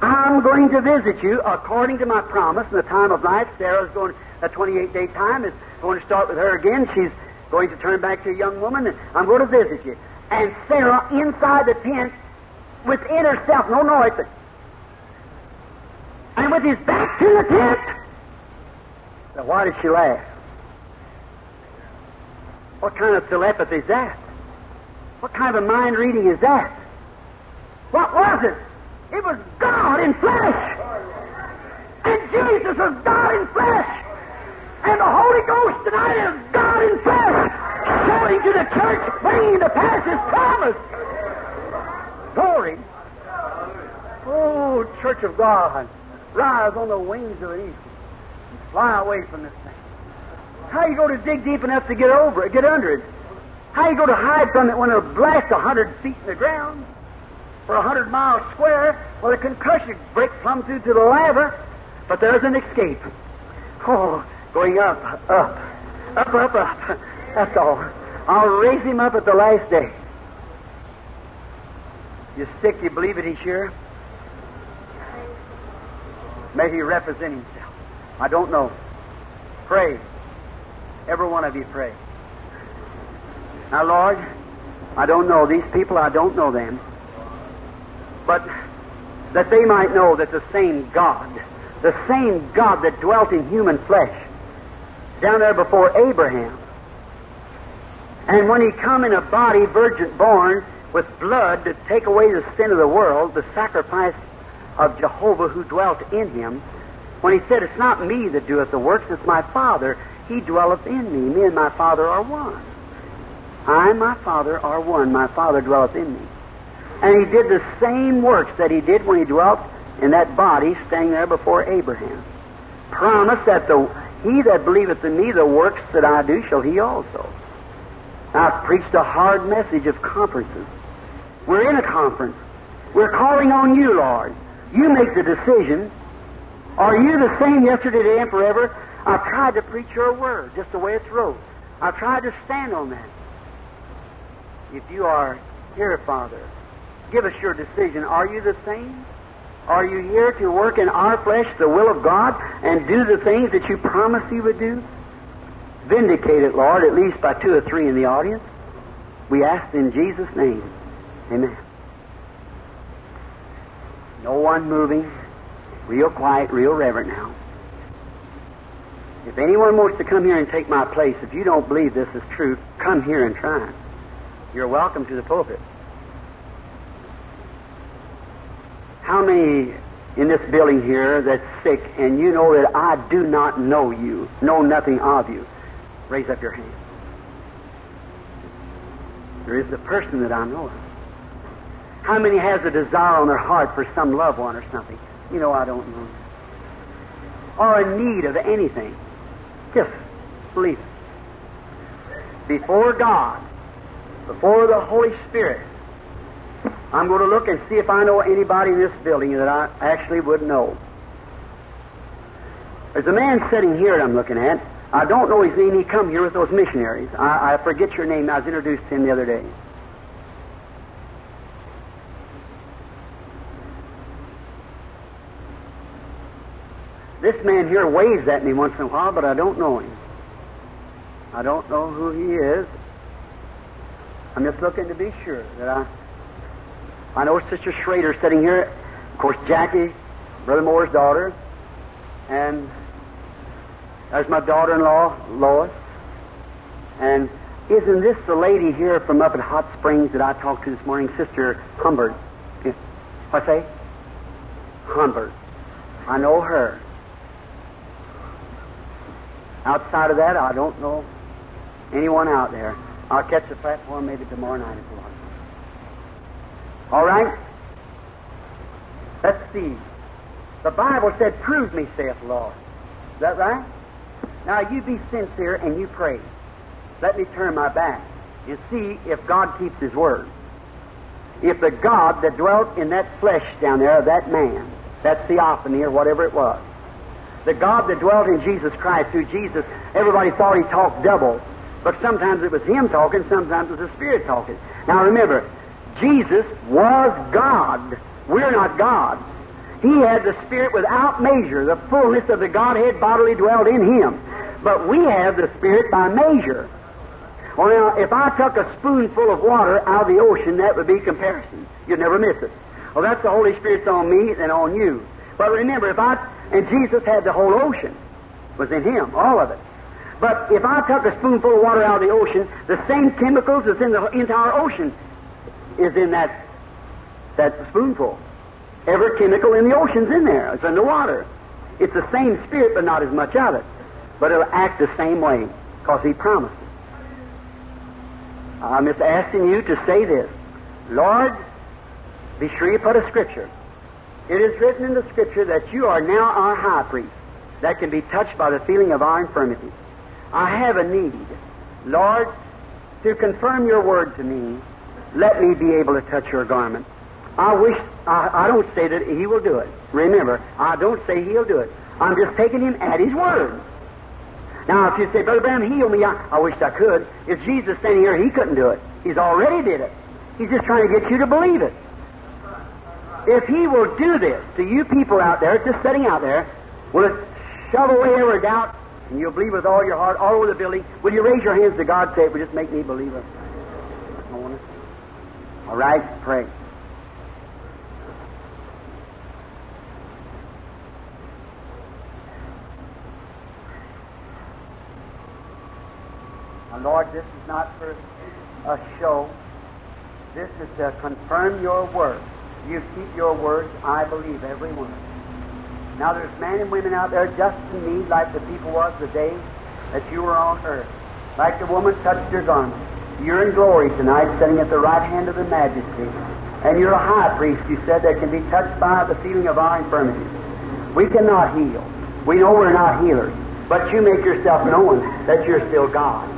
I'm going to visit you according to my promise in the time of life. Sarah's going, a 28 day time is going to start with her again. She's going to turn back to a young woman, and I'm going to visit you. And Sarah, inside the tent, within herself, no noise, but, and with his back to the tent. Now, why did she laugh? What kind of telepathy is that? What kind of mind reading is that? What was it? It was God in flesh. And Jesus was God in flesh. And the Holy Ghost tonight is God in flesh, showing to the church, bringing to pass His promise. Glory. Oh, Church of God, rise on the wings of the east and fly away from this thing. How you go to dig deep enough to get over it, get under it? How you go to hide from it when it'll blast a hundred feet in the ground for a hundred miles square? Well, a concussion break plumb through to the lava, but there's an escape. Oh, going up, up, up, up, up. That's all. I'll raise him up at the last day. You sick? You believe it? He's here. May he represent himself. I don't know. Pray. Every one of you pray. Now, Lord, I don't know these people. I don't know them. But that they might know that the same God, the same God that dwelt in human flesh, down there before Abraham, and when he come in a body, virgin born, with blood to take away the sin of the world, the sacrifice of Jehovah who dwelt in him, when he said, It's not me that doeth the works, it's my Father, he dwelleth in me. Me and my Father are one. I and my Father are one. My Father dwelleth in me. And he did the same works that he did when he dwelt in that body standing there before Abraham. Promise that the he that believeth in me, the works that I do shall he also. I've preached a hard message of conferences. We're in a conference. We're calling on you, Lord. You make the decision. Are you the same yesterday, today, and forever? I've tried to preach your word just the way it's wrote. I've tried to stand on that. If you are here, Father, give us your decision. Are you the same? Are you here to work in our flesh the will of God and do the things that you promised you would do? Vindicate it, Lord, at least by two or three in the audience. We ask in Jesus' name. Amen. No one moving. Real quiet, real reverent now. If anyone wants to come here and take my place, if you don't believe this is true, come here and try. You're welcome to the pulpit. How many in this building here that's sick and you know that I do not know you, know nothing of you? Raise up your hand. There is a person that I know of. How many has a desire on their heart for some loved one or something? You know, I don't know. Or a need of anything. Just believe it. Before God, before the Holy Spirit, I'm going to look and see if I know anybody in this building that I actually would know. There's a man sitting here that I'm looking at. I don't know his name. He come here with those missionaries. I, I forget your name. I was introduced to him the other day. This man here waves at me once in a while, but I don't know him. I don't know who he is. I'm just looking to be sure that I. I know Sister Schrader sitting here. Of course, Jackie, Brother Moore's daughter, and there's my daughter-in-law, Lois. And isn't this the lady here from up at Hot Springs that I talked to this morning, Sister Humbert? What say? Humbert. I know her. Outside of that, I don't know anyone out there. I'll catch the platform maybe tomorrow night if you want. All right? Let's see. The Bible said, Prove me, saith the Lord. Is that right? Now you be sincere and you pray. Let me turn my back and see if God keeps His word. If the God that dwelt in that flesh down there that man, that theophany or whatever it was, the God that dwelt in Jesus Christ, through Jesus, everybody thought he talked double. But sometimes it was him talking, sometimes it was the Spirit talking. Now remember, Jesus was God. We're not God. He had the Spirit without measure. The fullness of the Godhead bodily dwelled in him. But we have the Spirit by measure. Well, now, if I took a spoonful of water out of the ocean, that would be comparison. You'd never miss it. Well, that's the Holy Spirit's on me and on you. But remember, if I and Jesus had the whole ocean was in him, all of it. But if I took a spoonful of water out of the ocean, the same chemicals that's in the entire ocean is in that that spoonful. Every chemical in the ocean's in there. It's in the water. It's the same spirit, but not as much of it. But it'll act the same way, because He promised it. I'm just asking you to say this. Lord, be sure you put a scripture. It is written in the Scripture that you are now our high priest that can be touched by the feeling of our infirmity. I have a need. Lord, to confirm your word to me, let me be able to touch your garment. I wish, I, I don't say that he will do it. Remember, I don't say he'll do it. I'm just taking him at his word. Now, if you say, Brother Branham, heal me, I, I wish I could. If Jesus standing here, he couldn't do it. He's already did it. He's just trying to get you to believe it. If he will do this to you people out there, just sitting out there, will it shove away every doubt and you'll believe with all your heart all over the building? Will you raise your hands to God say it will just make me believe it? All right, pray. Now, Lord, this is not for a show. This is to confirm your word. You keep your words, I believe every one. Now there's men and women out there just in need like the people was the day that you were on earth. Like the woman touched your garment. You're in glory tonight, sitting at the right hand of the majesty. And you're a high priest, you said, that can be touched by the feeling of our infirmities. We cannot heal. We know we're not healers. But you make yourself known that you're still God.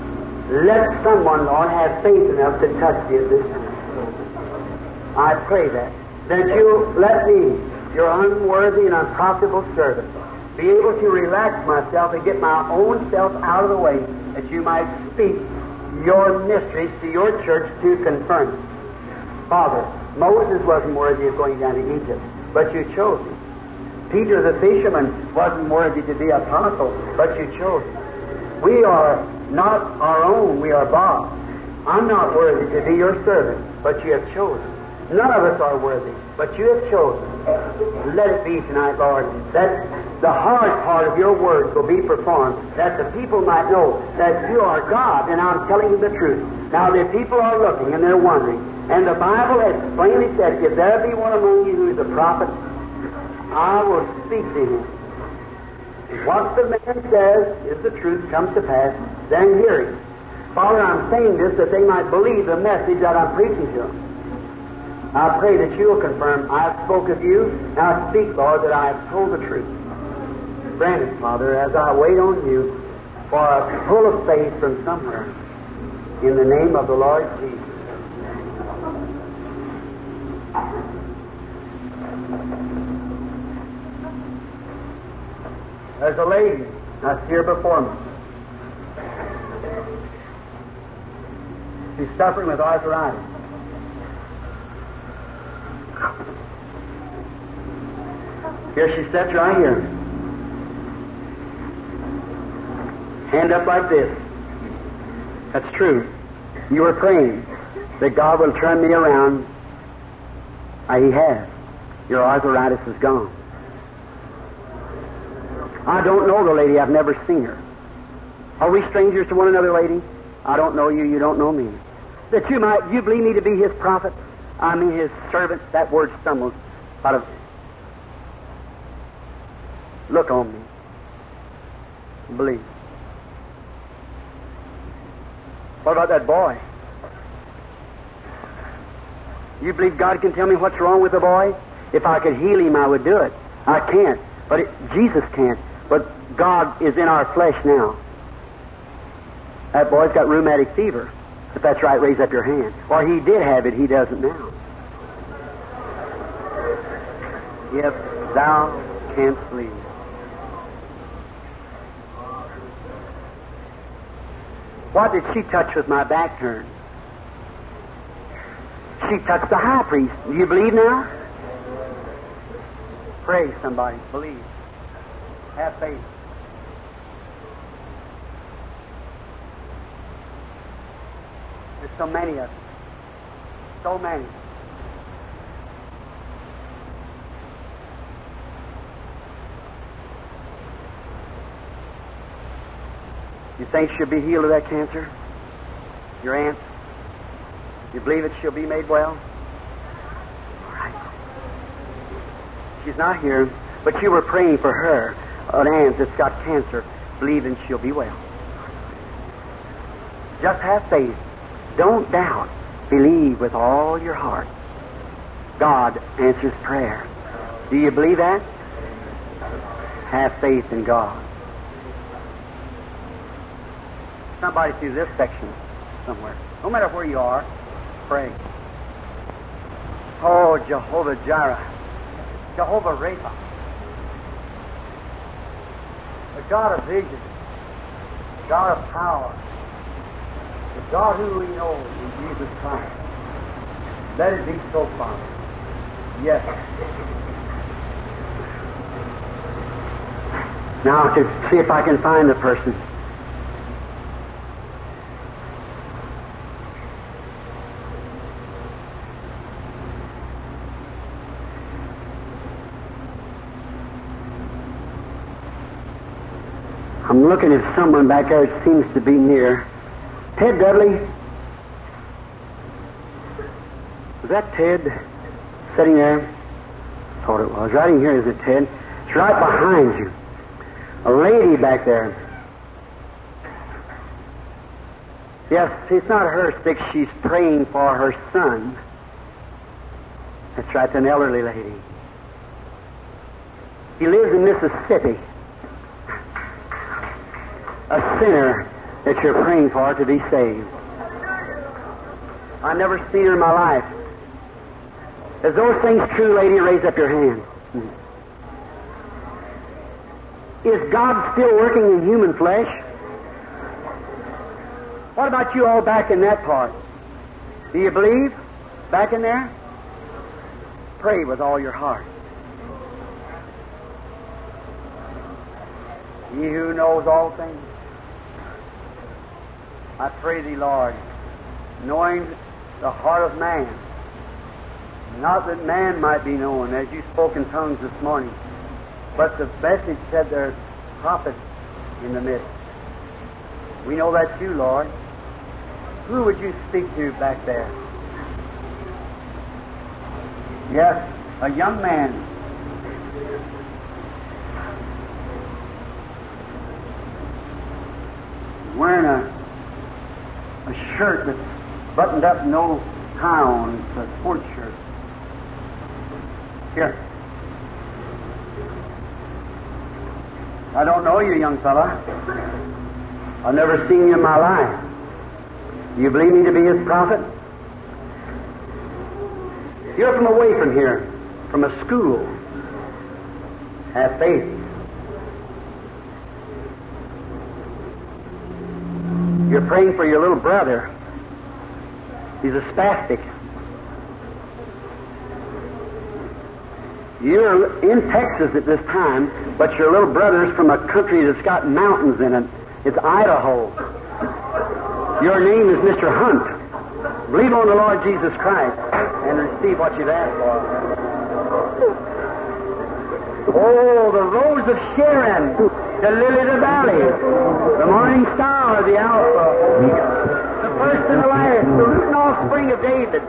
Let someone, Lord, have faith enough to touch you this time. I pray that that you let me, your unworthy and unprofitable servant, be able to relax myself and get my own self out of the way, that you might speak your mysteries to your church to confirm it. Father, Moses wasn't worthy of going down to Egypt, but you chose him. Peter the fisherman wasn't worthy to be a apostle, but you chose him. We are not our own, we are Bob. I'm not worthy to be your servant, but you have chosen. None of us are worthy, but you have chosen. Let it be tonight, Lord, that the hard part of your words will be performed, that the people might know that you are God, and I'm telling them the truth. Now, the people are looking and they're wondering, and the Bible has plainly said, if there be one among you who is a prophet, I will speak to him. What the man says is the truth comes to pass, then hear him. Father, I'm saying this that they might believe the message that I'm preaching to them. I pray that you will confirm I have spoke of you. Now speak, Lord, that I have told the truth. Grant it, Father, as I wait on you for a pull of faith from somewhere. In the name of the Lord Jesus. There's a lady that's here before me. She's suffering with arthritis. Here she sits right here. Hand up like this. That's true. You were praying that God will turn me around. Uh, he has. Your arthritis is gone. I don't know the lady. I've never seen her. Are we strangers to one another, lady? I don't know you. You don't know me. That you might, you believe me to be his prophet? I mean his servant. That word stumbles out of. Look on me. Believe. What about that boy? You believe God can tell me what's wrong with the boy? If I could heal him, I would do it. I can't. But it, Jesus can't. But God is in our flesh now. That boy's got rheumatic fever. If that's right, raise up your hand. Or he did have it, he doesn't now. If thou canst believe. What did she touch with my back turned? She touched the high priest. Do you believe now? Pray, somebody. Believe. Have faith. There's so many of them. So many. You think she'll be healed of that cancer? Your aunt? You believe that she'll be made well? All right. She's not here, but you were praying for her, an aunt that's got cancer, believing she'll be well. Just have faith. Don't doubt. Believe with all your heart. God answers prayer. Do you believe that? Have faith in God. Somebody through this section somewhere. No matter where you are, pray. Oh, Jehovah Jireh. Jehovah Rapha. The God of vision. the God of power. God who we know in Jesus Christ. Let it be so, Father. Yes. Now to see if I can find the person. I'm looking at someone back there seems to be near. Ted Dudley? Was that Ted sitting there? Thought it was. Right in here, is it, Ted? It's right behind you. A lady back there. Yes, it's not her stick. She's praying for her son. That's right, an elderly lady. He lives in Mississippi. A sinner that you're praying for to be saved. I've never seen her in my life. Is those things true, lady? Raise up your hand. Is God still working in human flesh? What about you all back in that part? Do you believe? Back in there? Pray with all your heart. He who knows all things. I pray thee, Lord, knowing the heart of man. Not that man might be known, as you spoke in tongues this morning, but the message said there's prophets in the midst. We know that's you, Lord. Who would you speak to back there? Yes, a young man. Wearing a, a shirt that's buttoned up, no tie. It's a sports shirt. Here. I don't know you, young fella. I've never seen you in my life. Do you believe me to be his prophet? You're from away from here, from a school. Have faith. You're praying for your little brother. He's a spastic. You're in Texas at this time, but your little brother's from a country that's got mountains in it. It's Idaho. Your name is Mr. Hunt. Believe on the Lord Jesus Christ and receive what you've asked for. Oh, the rose of Sharon, the lily of the valley, the morning star, of the Alpha, the first and the last, the root and offspring of David.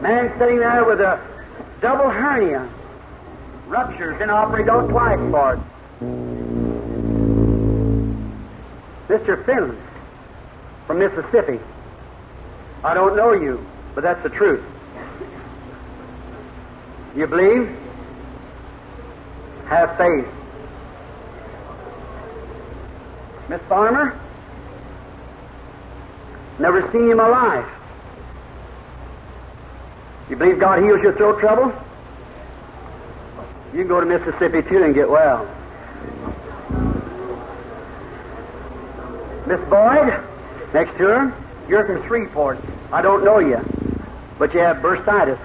Man sitting there with a double hernia, ruptures, been operated on twice for it. Mr. Finley from Mississippi. I don't know you, but that's the truth. You believe? Have faith. Miss Farmer? Never seen you in my life. You believe God heals your throat trouble? You can go to Mississippi too and get well. Miss Boyd, next to her, you're from Shreveport. I don't know you, but you have bursitis,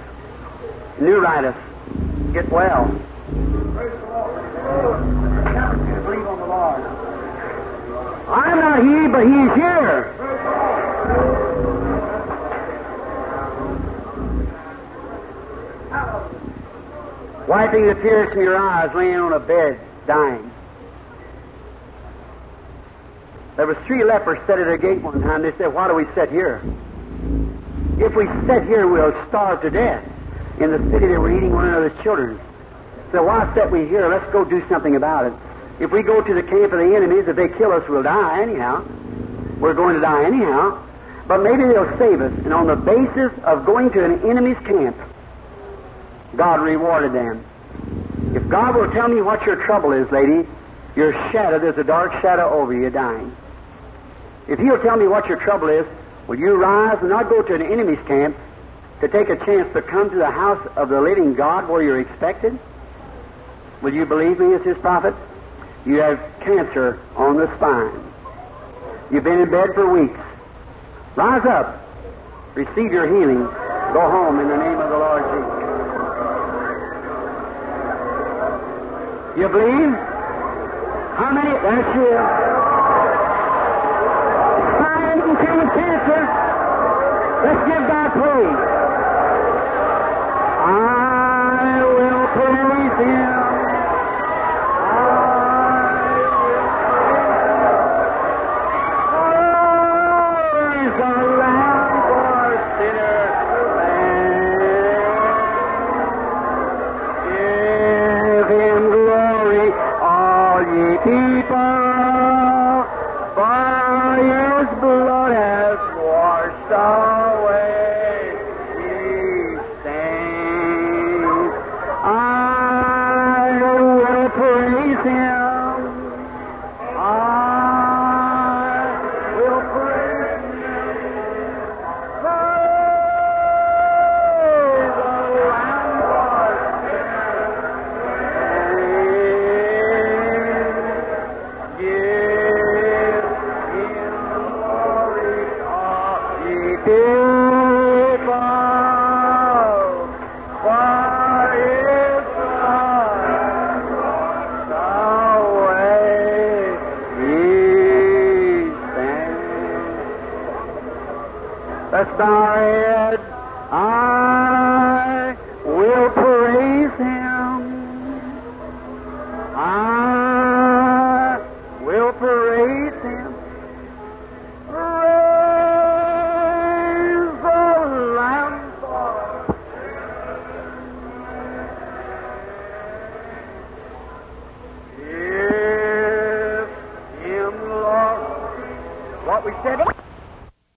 neuritis. Get well. I'm not he, but he's here. Wiping the tears from your eyes, laying on a bed, dying. There was three lepers set at a gate one time. They said, Why do we sit here? If we sit here, we'll starve to death. In the city, they were eating one another's children. So why sit we here? Let's go do something about it. If we go to the camp of the enemies, if they kill us, we'll die anyhow. We're going to die anyhow. But maybe they'll save us. And on the basis of going to an enemy's camp, God rewarded them. If God will tell me what your trouble is, lady, your shadow, there's a dark shadow over you dying. If He'll tell me what your trouble is, will you rise and not go to an enemy's camp to take a chance to come to the house of the living God where you're expected? Will you believe me as His prophet? You have cancer on the spine. You've been in bed for weeks. Rise up. Receive your healing. Go home in the name of the Lord Jesus. You believe? How many? That's you. Spine contains cancer. Let's give God praise.